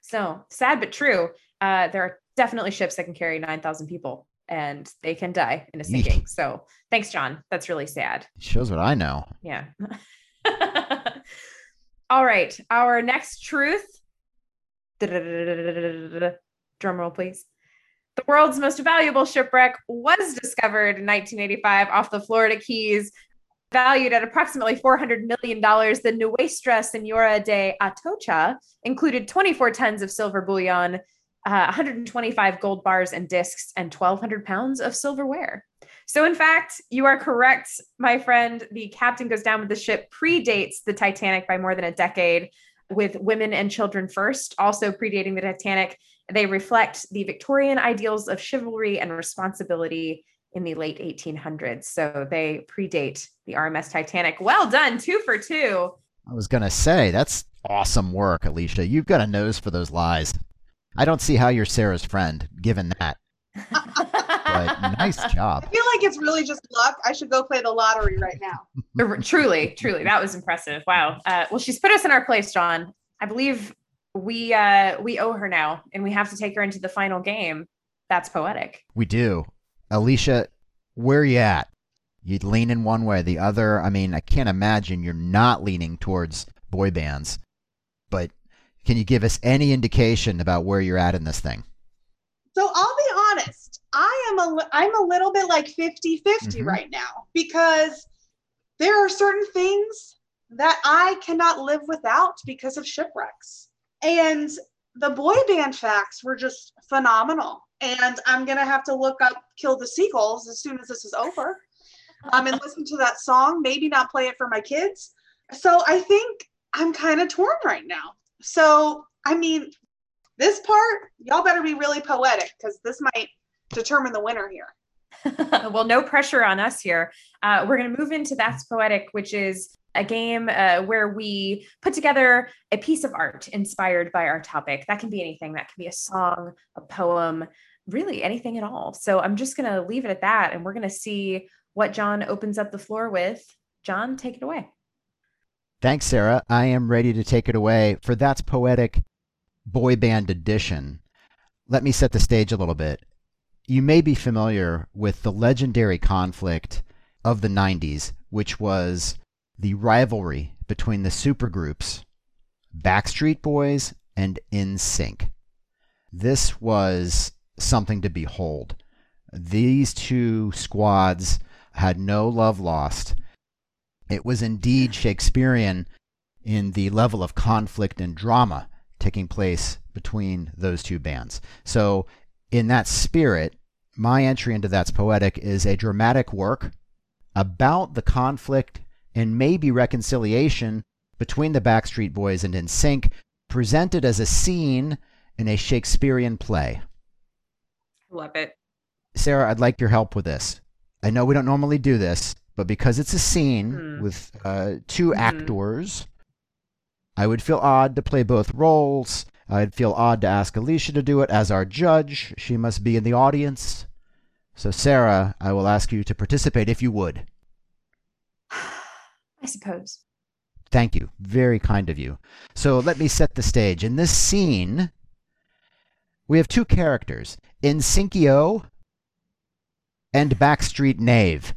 So sad but true. Uh, there are definitely ships that can carry 9,000 people and they can die in a sinking. so thanks, John. That's really sad. Shows what I know. Yeah. All right. Our next truth. Drum roll, please. The world's most valuable shipwreck was discovered in 1985 off the Florida Keys, valued at approximately $400 million. The Nuestra Senora de Atocha included 24 tons of silver bullion, uh, 125 gold bars and discs, and 1,200 pounds of silverware. So, in fact, you are correct, my friend. The captain goes down with the ship predates the Titanic by more than a decade, with women and children first, also predating the Titanic. They reflect the Victorian ideals of chivalry and responsibility in the late 1800s. So they predate the RMS Titanic. Well done, two for two. I was going to say, that's awesome work, Alicia. You've got a nose for those lies. I don't see how you're Sarah's friend, given that. but nice job. I feel like it's really just luck. I should go play the lottery right now. truly, truly, that was impressive. Wow. Uh, well, she's put us in our place, John. I believe we uh, we owe her now, and we have to take her into the final game. That's poetic. We do. Alicia, where are you at? You'd lean in one way, or the other. I mean, I can't imagine you're not leaning towards boy bands. But can you give us any indication about where you're at in this thing? So I'll be honest. I am a I'm a little bit like 50-50 mm-hmm. right now because there are certain things that I cannot live without because of shipwrecks. And the boy band facts were just phenomenal. And I'm gonna have to look up Kill the Seagulls as soon as this is over. Um, and listen to that song, maybe not play it for my kids. So I think I'm kind of torn right now. So I mean, this part, y'all better be really poetic because this might determine the winner here. well, no pressure on us here. Uh, we're going to move into That's Poetic, which is a game uh, where we put together a piece of art inspired by our topic. That can be anything, that can be a song, a poem, really anything at all. So I'm just going to leave it at that. And we're going to see what John opens up the floor with. John, take it away. Thanks, Sarah. I am ready to take it away for That's Poetic Boy Band Edition. Let me set the stage a little bit. You may be familiar with the legendary conflict of the 90s, which was the rivalry between the supergroups Backstreet Boys and NSYNC. This was something to behold. These two squads had no love lost. It was indeed Shakespearean in the level of conflict and drama taking place between those two bands. So, in that spirit, my entry into That's Poetic is a dramatic work about the conflict and maybe reconciliation between the Backstreet Boys and NSYNC, presented as a scene in a Shakespearean play. Love it. Sarah, I'd like your help with this. I know we don't normally do this, but because it's a scene mm. with uh, 2 mm-hmm. actors, I would feel odd to play both roles. I'd feel odd to ask Alicia to do it as our judge. She must be in the audience. So, Sarah, I will ask you to participate if you would. I suppose. Thank you. Very kind of you. So, let me set the stage. In this scene, we have two characters NSYNCio and Backstreet Knave.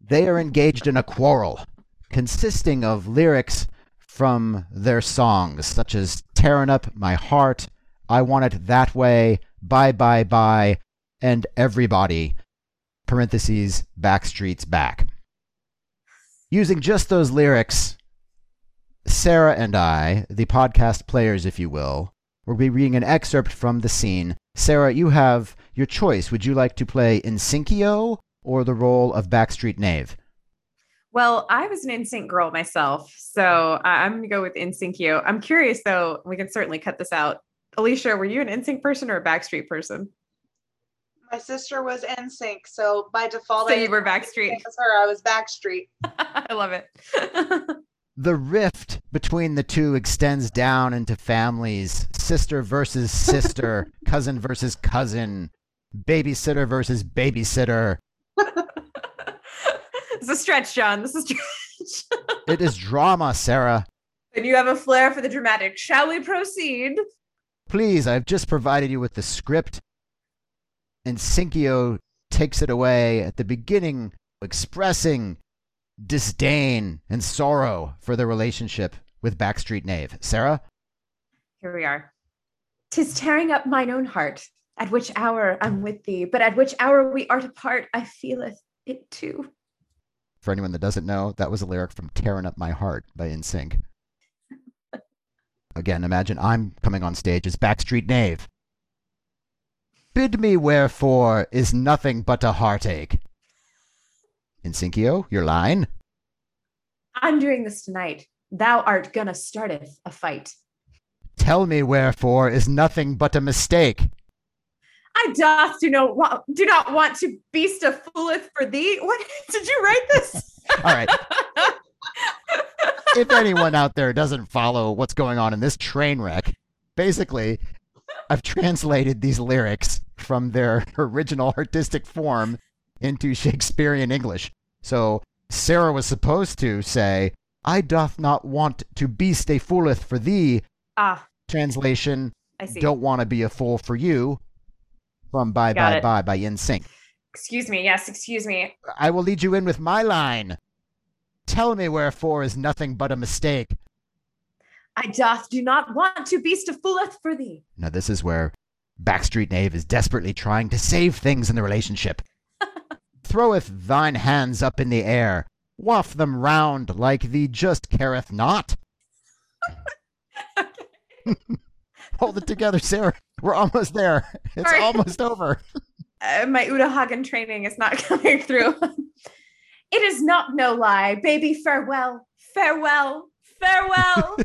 They are engaged in a quarrel consisting of lyrics from their songs, such as Tearing Up My Heart, I Want It That Way, Bye Bye Bye, and Everybody, parentheses, Backstreet's Back. Using just those lyrics, Sarah and I, the podcast players, if you will, We'll be reading an excerpt from the scene. Sarah, you have your choice. Would you like to play NSYNCio or the role of Backstreet Knave? Well, I was an NSYNC girl myself, so I'm going to go with NSYNCio. I'm curious though, we can certainly cut this out. Alicia, were you an NSYNC person or a Backstreet person? My sister was NSYNC, so by default, so I you were Backstreet. As her, I was Backstreet. I love it. the rift between the two extends down into families sister versus sister, cousin versus cousin, babysitter versus babysitter. it's a stretch, John. This is stretch. it is drama, Sarah. And you have a flair for the dramatic. Shall we proceed? Please, I've just provided you with the script. And NSYNCio takes it away at the beginning, expressing disdain and sorrow for the relationship with Backstreet Knave. Sarah? Here we are. Tis tearing up mine own heart At which hour I'm with thee, but at which hour we are to part, I feeleth it too. For anyone that doesn't know, that was a lyric from Tearing Up My Heart by NSYNC. Again, imagine I'm coming on stage as Backstreet Knave. Bid me wherefore is nothing but a heartache. NSYNCio, your line? I'm doing this tonight. Thou art gonna starteth a fight. Tell me wherefore is nothing but a mistake. I doth do no wa- do not want to beast a fooleth for thee. What did you write this? All right. if anyone out there doesn't follow what's going on in this train wreck, basically, I've translated these lyrics from their original artistic form into Shakespearean English. So Sarah was supposed to say, I doth not want to beast a fooleth for thee. ah, Translation, I see. don't want to be a fool for you. From Bye Got Bye it. Bye by NSYNC. Excuse me. Yes, excuse me. I will lead you in with my line. Tell me wherefore is nothing but a mistake. I doth do not want to beast a fooleth for thee. Now, this is where Backstreet Knave is desperately trying to save things in the relationship. Throweth thine hands up in the air, waft them round like thee just careth not. Hold it together, Sarah. We're almost there. It's right. almost over. Uh, my Uta Hagen training is not coming through. it is not no lie, baby. Farewell, farewell, farewell.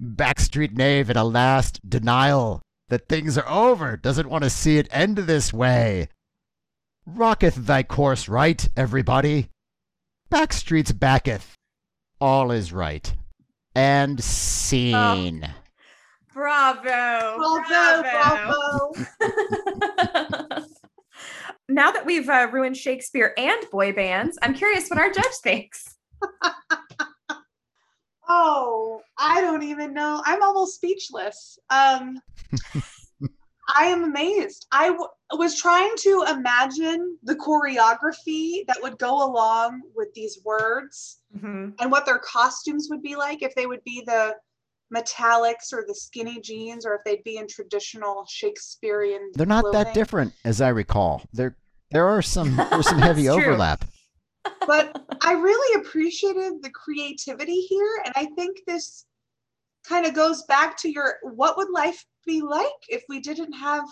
Backstreet Knave in a last denial that things are over, doesn't want to see it end this way. Rocketh thy course right, everybody. Backstreet's backeth. All is right. And scene. bravo, Bravo, bravo. now that we've uh, ruined Shakespeare and boy bands, I'm curious what our judge thinks. Oh, I don't even know. I'm almost speechless. Um, I am amazed. I w- was trying to imagine the choreography that would go along with these words Mhm. and what their costumes would be like if they would be the metallics or the skinny jeans or if they'd be in traditional Shakespearean. They're not that different, as I recall. There, there are some, there's some heavy overlap. true. Overlap. but I really appreciated the creativity here. And I think this kind of goes back to your what would life be like if we didn't have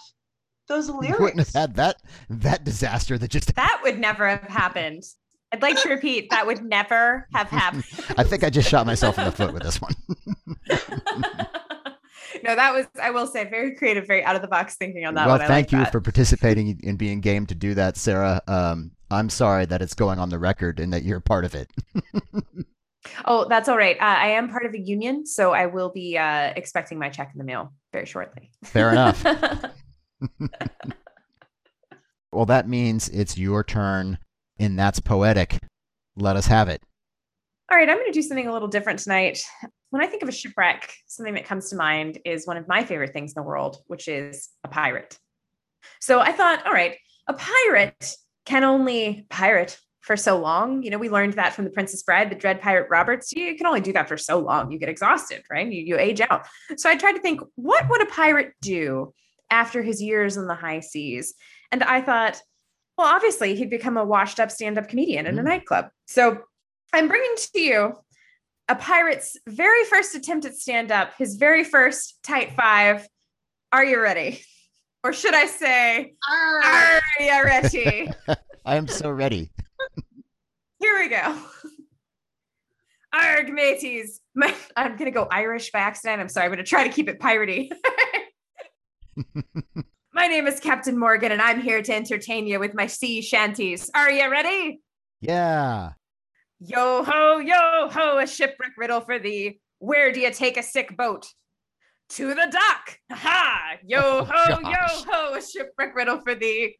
those We lyrics? wouldn't have had that, that disaster that just. That would never have happened. I'd like to repeat that would never have happened. I think I just shot myself in the foot with this one. no, that was I will say very creative, very out of the box thinking on that well, one. I thank like you that. for participating and being game to do that, Sarah. Um, I'm sorry that it's going on the record and that you're part of it. Oh, that's all right. Uh, I am part of a union, so I will be uh, expecting my check in the mail very shortly. Fair enough. Well, that means it's your turn, and that's poetic. Let us have it. All right, I'm going to do something a little different tonight. When I think of a shipwreck, something that comes to mind is one of my favorite things in the world, which is a pirate. So I thought, all right, a pirate can only pirate for so long. You know, we learned that from The Princess Bride, the Dread Pirate Roberts. You can only do that for so long. You get exhausted, right? You, you age out. So I tried to think, what would a pirate do after his years in the high seas? And I thought, well, obviously, he'd become a washed up stand up comedian in a Mm. nightclub. So I'm bringing to you a pirate's very first attempt at stand up, his very first tight five. Are you ready? Or should I say, Arr. are you ready? I am so ready. Here we go. Arg, mateys. My, I'm going to go Irish by accident. I'm sorry. I'm going to try to keep it piratey. my name is Captain Morgan, and I'm here to entertain you with my sea shanties. Are you ready? Yeah. Yo ho, yo ho, a shipwreck riddle for thee. Where do you take a sick boat? To the dock. Ha! Yo Oh, ho, gosh. yo ho, a shipwreck riddle for thee.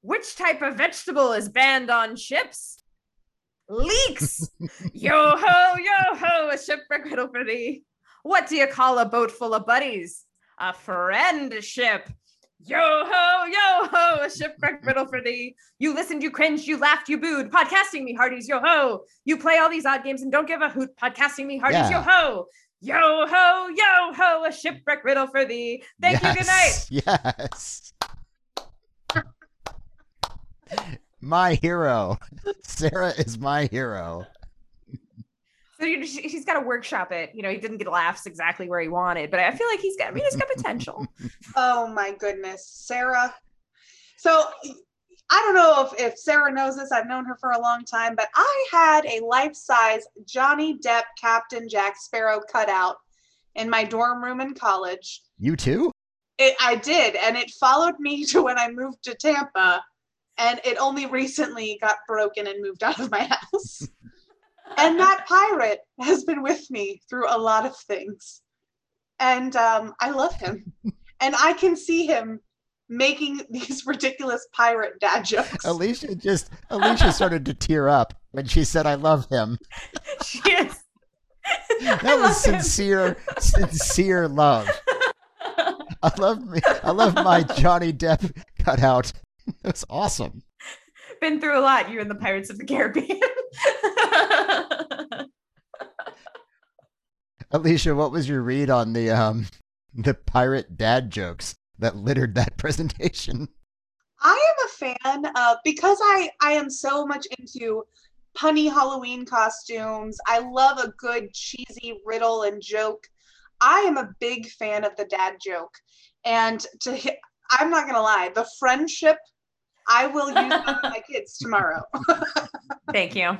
Which type of vegetable is banned on ships? Leeks. yo ho, yo ho, a shipwreck riddle for thee. What do you call a boat full of buddies? A friendship. Yo ho, yo ho, a shipwreck riddle for thee. You listened, you cringed, you laughed, you booed. Podcasting me, hearties, yo ho. You play all these odd games and don't give a hoot. Podcasting me, hearties, yo ho. Yo ho, yo ho, a shipwreck riddle for thee. Thank you, good night. Yes. my hero. Sarah is my hero. So you she- he's got to workshop it. You know, he didn't get laughs exactly where he wanted, but I feel like he's got. I mean, he's got potential. Oh my goodness, Sarah. So I don't know if, if Sarah knows this. I've known her for a long time, but I had a life size Johnny Depp Captain Jack Sparrow cutout in my dorm room in college. You too? It, I did, and it followed me to when I moved to Tampa, and it only recently got broken and moved out of my house. and that pirate has been with me through a lot of things, and um, I love him, and I can see him making these ridiculous pirate dad jokes. Alicia just Alicia started to tear up when she said I love him. she is. That was sincere, sincere love. I love me I love my Johnny Depp cutout. That's awesome. Been through a lot. You and the Pirates of the Caribbean. Alicia, what was your read on the um the pirate dad jokes that littered that presentation? I am a fan of because I I am so much into punny Halloween costumes. I love a good cheesy riddle and joke. I am a big fan of the dad joke, and to I'm not gonna lie, the friendship. I will use that with my kids tomorrow. Thank you.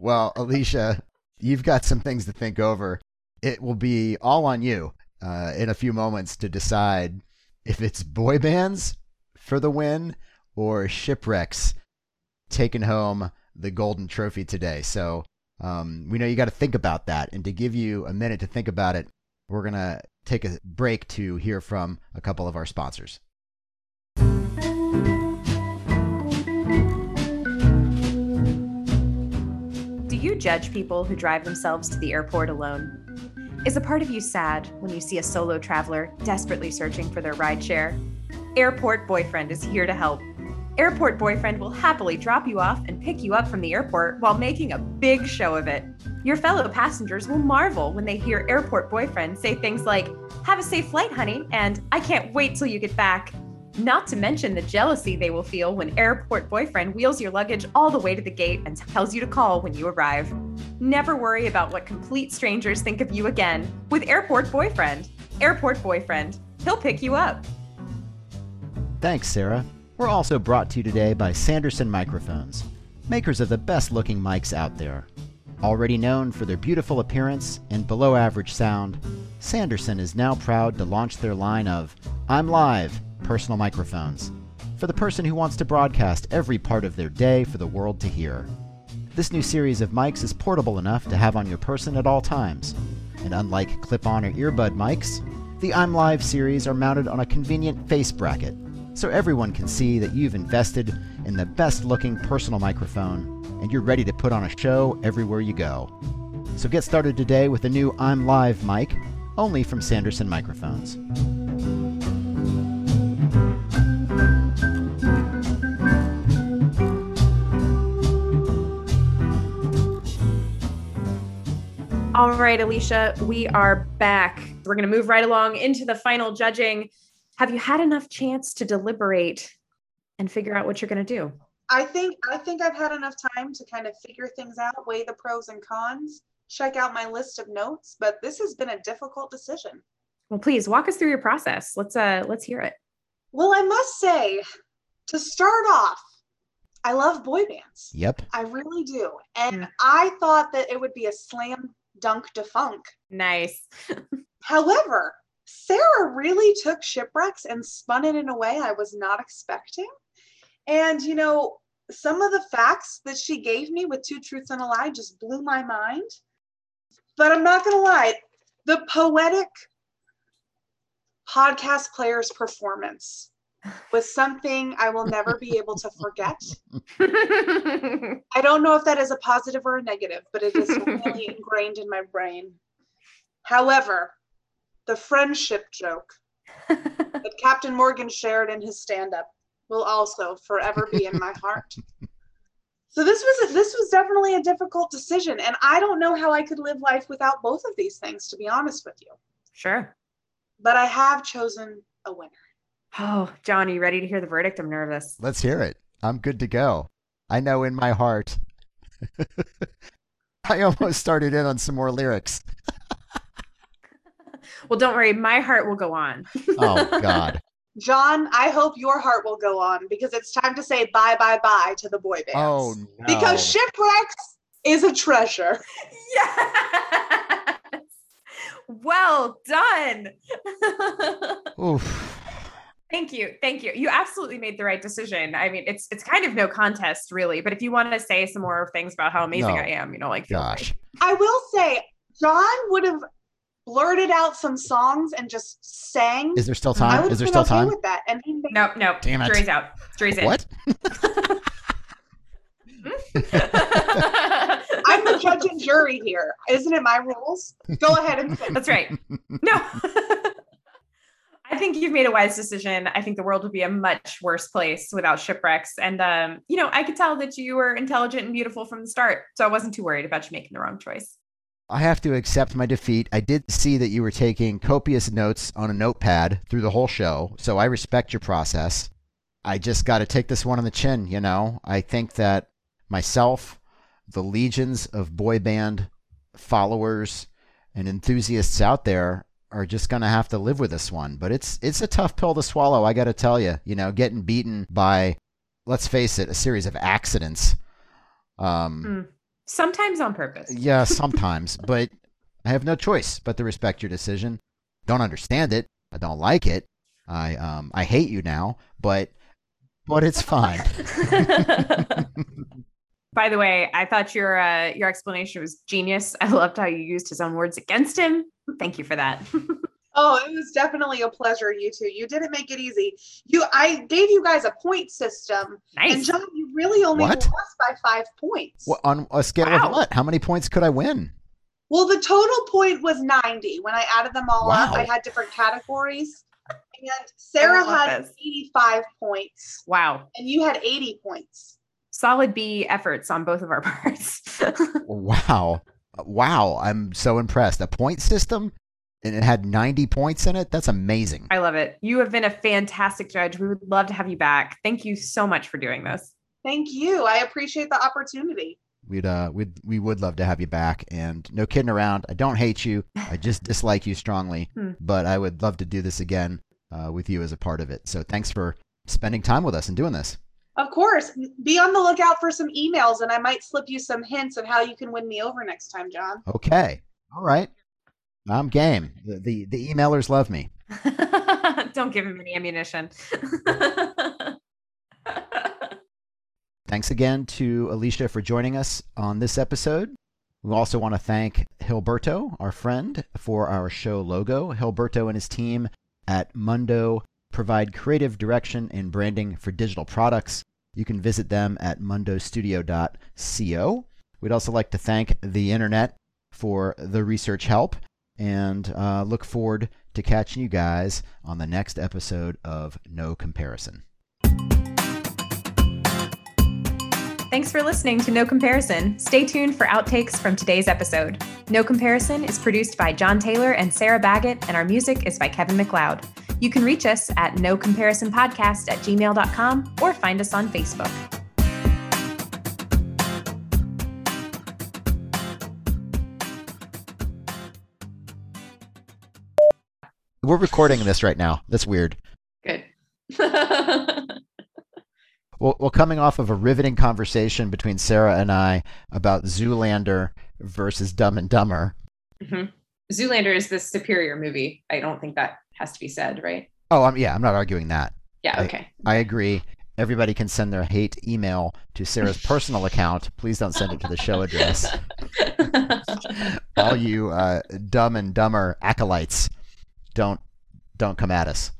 Well, Alicia, you've got some things to think over. It will be all on you uh, in a few moments to decide if it's boy bands for the win or shipwrecks taking home the golden trophy today. So um, we know you got to think about that. And to give you a minute to think about it, we're going to take a break to hear from a couple of our sponsors. Do you judge people who drive themselves to the airport alone? Is a part of you sad when you see a solo traveler desperately searching for their rideshare? Airport Boyfriend is here to help. Airport Boyfriend will happily drop you off and pick you up from the airport while making a big show of it. Your fellow passengers will marvel when they hear Airport Boyfriend say things like, Have a safe flight, honey, and I can't wait till you get back. Not to mention the jealousy they will feel when Airport Boyfriend wheels your luggage all the way to the gate and tells you to call when you arrive. Never worry about what complete strangers think of you again with Airport Boyfriend. Airport Boyfriend. He'll pick you up. Thanks, Sarah. We're also brought to you today by Sanderson Microphones, makers of the best looking mics out there. Already known for their beautiful appearance and below average sound, Sanderson is now proud to launch their line of I'm Live personal microphones for the person who wants to broadcast every part of their day for the world to hear. This new series of mics is portable enough to have on your person at all times. And unlike clip on or earbud mics, the I'm Live series are mounted on a convenient face bracket, so everyone can see that you've invested in the best looking personal microphone and you're ready to put on a show everywhere you go. So get started today with a new I'm Live mic, only from Sanderson Microphones. All right, Alicia, we are back. We're going to move right along into the final judging. Have you had enough chance to deliberate and figure out what you're going to do? I think I think I've had enough time to kind of figure things out, weigh the pros and cons, check out my list of notes, but this has been a difficult decision. Well, please walk us through your process. Let's uh let's hear it. Well, I must say, to start off, I love boy bands. Yep. I really do. And Mm. I thought that it would be a slam dunk defunk. Nice. However, Sarah really took shipwrecks and spun it in a way I was not expecting. And, you know, some of the facts that she gave me with two truths and a lie just blew my mind. But I'm not going to lie, the poetic podcast player's performance was something I will never be able to forget. I don't know if that is a positive or a negative, but it is really ingrained in my brain. However, the friendship joke that Captain Morgan shared in his stand-up will also forever be in my heart. So this was this was definitely a difficult decision, and I don't know how I could live life without both of these things, to be honest with you. Sure. But I have chosen a winner. Oh, John, are you ready to hear the verdict? I'm nervous. Let's hear it. I'm good to go. I know in my heart. I almost started in on some more lyrics. Well, don't worry, my heart will go on. Oh God. John, I hope your heart will go on because it's time to say bye bye bye to the boy bands. Oh no. Because shipwrecks is a treasure. yes. Well done. Oof. Thank you. Thank you. You absolutely made the right decision. I mean, it's it's kind of no contest really, but if you want to say some more things about how amazing No. I am, you know, like Gosh. I will say, John would have blurted out some songs and just sang. Is there still I time? would Is there have still okay time? with that. And he made- Nope, nope. Damn it. Jury's out. Jury's in. What? I'm the judge and jury here. Isn't it my rules? Go ahead and finish. That's right. No. I think you've made a wise decision. I think the world would be a much worse place without shipwrecks. And um, you know, I could tell that you were intelligent and beautiful from the start. So I wasn't too worried about you making the wrong choice. I have to accept my defeat. I did see that you were taking copious notes on a notepad through the whole show, so I respect your process. I just got to take this one on the chin, you know? I think that myself, the legions of boy band followers and enthusiasts out there are just going to have to live with this one. But it's it's a tough pill to swallow, I got to tell you. You know, getting beaten by let's face it, a series of accidents. Um Hmm. Sometimes on purpose. yeah, sometimes, but I have no choice but to respect your decision. Don't understand it. I don't like it. I um I hate you now, but but it's fine. By the way, I thought your uh, your explanation was genius. I loved how you used his own words against him. Thank you for that. Oh, it was definitely a pleasure, you two. You didn't make it easy. You, I gave you guys a point system, and. John, you really only What? lost by five points. What, on a scale Wow. of what? How many points could I win? Well, the total point was 90. When I added them all up, I had different categories. And Sarah had this. 85 points, Wow. and you had 80 points. Solid B efforts on both of our parts. Wow. Wow, I'm so impressed. A point system and it had 90 points in it? That's amazing. I love it. You have been a fantastic judge. We would love to have you back. Thank you so much for doing this. Thank you. I appreciate the opportunity. We'd uh we'd we would love to have you back and no kidding around. I don't hate you. I just dislike you strongly, Hmm. but I would love to do this again uh, with you as a part of it. So thanks for spending time with us and doing this. Of course, be on the lookout for some emails, and I might slip you some hints of how you can win me over next time, John. Okay. All right. I'm game. The the, the emailers love me. Don't give him any ammunition. Thanks again to Alicia for joining us on this episode. We also want to thank Hilberto, our friend, for our show logo. Hilberto and his team at Mundo provide creative direction and branding for digital products. You can visit them at mundostudio.co. We'd also like to thank the internet for the research help and uh, look forward to catching you guys on the next episode of No Comparison. Thanks for listening to No Comparison. Stay tuned for outtakes from today's episode. No Comparison is produced by John Taylor and Sarah Baggett, and our music is by Kevin MacLeod. You can reach us at nocomparisonpodcast comparison podcast at gmail.com or find us on Facebook. We're recording this right now. That's weird. Good. Well, well, coming off of a riveting conversation between Sarah and I about Zoolander versus Dumb and Dumber. Mhm. Zoolander is the superior movie. I don't think that has to be said, right? Oh, I'm, yeah, I'm not arguing that. Yeah, okay. I agree. Everybody can send their hate email to Sarah's personal account. Please don't send it to the show address. All you uh, dumb and dumber acolytes, don't don't come at us.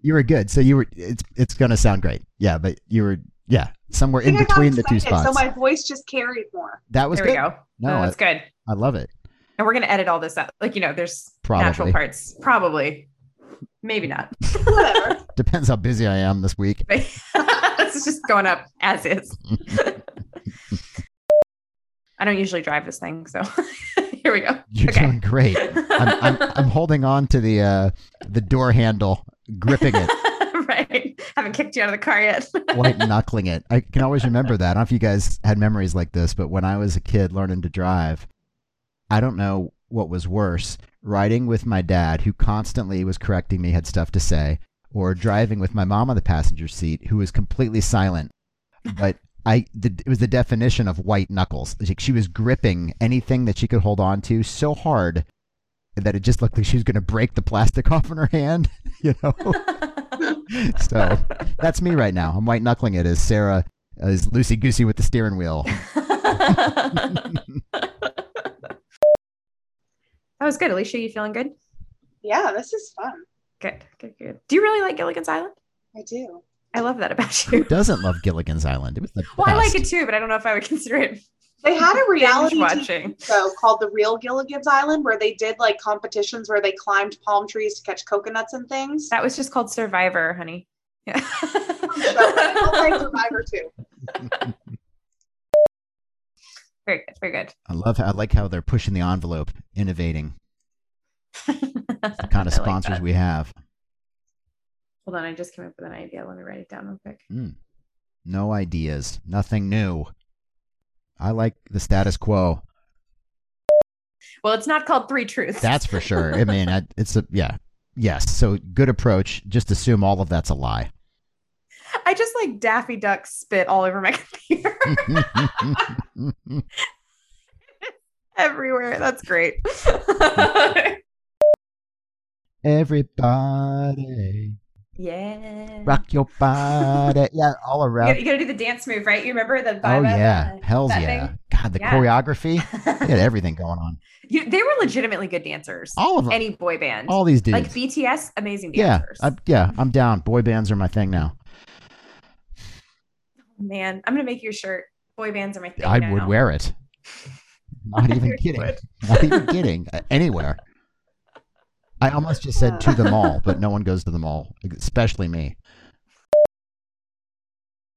You were good. So you were. It's it's gonna sound great. Yeah, but you were. Yeah, somewhere in between the two spots. So my voice just carried more. that was there good. we go. No, No, I- that's good. I love it. And we're gonna edit all this out. Like you know, there's natural parts. Probably, maybe not. Whatever. Depends how busy I am this week. this is just going up as is. I don't usually drive this thing, so here we go. You're Okay. doing great. I'm, I'm, I'm holding on to the uh, the door handle, gripping it, right. Haven't kicked you out of the car yet. white knuckling it. I can always remember that. I don't know if you guys had memories like this, but when I was a kid learning to drive, I don't know what was worse riding with my dad, who constantly was correcting me, had stuff to say, or driving with my mom on the passenger seat, who was completely silent. But I, the, it was the definition of white knuckles. Like she was gripping anything that she could hold on to so hard that it just looked like she was going to break the plastic off in her hand. You know. so that's me right now. I'm white knuckling it as Sarah is loosey goosey with the steering wheel. That was good. Alicia, you feeling good? Yeah, this is fun. Good, good, good. Do you really like Gilligan's Island? I do. I love that about you. Who doesn't love Gilligan's Island? It was the best. Well, I like it too, but I don't know if I would consider it They had a reality binge TV watching. show called The Real Gilligan's Island where they did like competitions where they climbed palm trees to catch coconuts and things. That was just called Survivor, honey. Yeah. So, I'll play Survivor too. very good, very good. I love. How, I like how they're pushing the envelope, innovating. The kind of sponsors we have. Hold on, I just came up with an idea. Let me write it down real quick. Mm. No ideas. Nothing new. I like the status quo. Well, it's not called Three Truths. That's for sure. I mean, I, it's a yeah. Yes. So good approach. Just assume all of that's a lie. I just like Daffy Duck spit all over my computer everywhere. That's great. Everybody, yeah. rock your body. Yeah, all around. you gotta do the dance move, right? You remember the Oh yeah, hell's yeah. thing? God, the Yeah. choreography. They had everything going on. You, they were legitimately good dancers. All of them. Any boy band. all these dudes. like BTS, amazing yeah, dancers. I, yeah. I'm down. Boy bands are my thing now. Man, I'm gonna make you a shirt. Boy bands are my thing. I now. would wear it. Not even kidding. would. Not even kidding. Anywhere. I almost just said to the mall, but no one goes to the mall, especially me.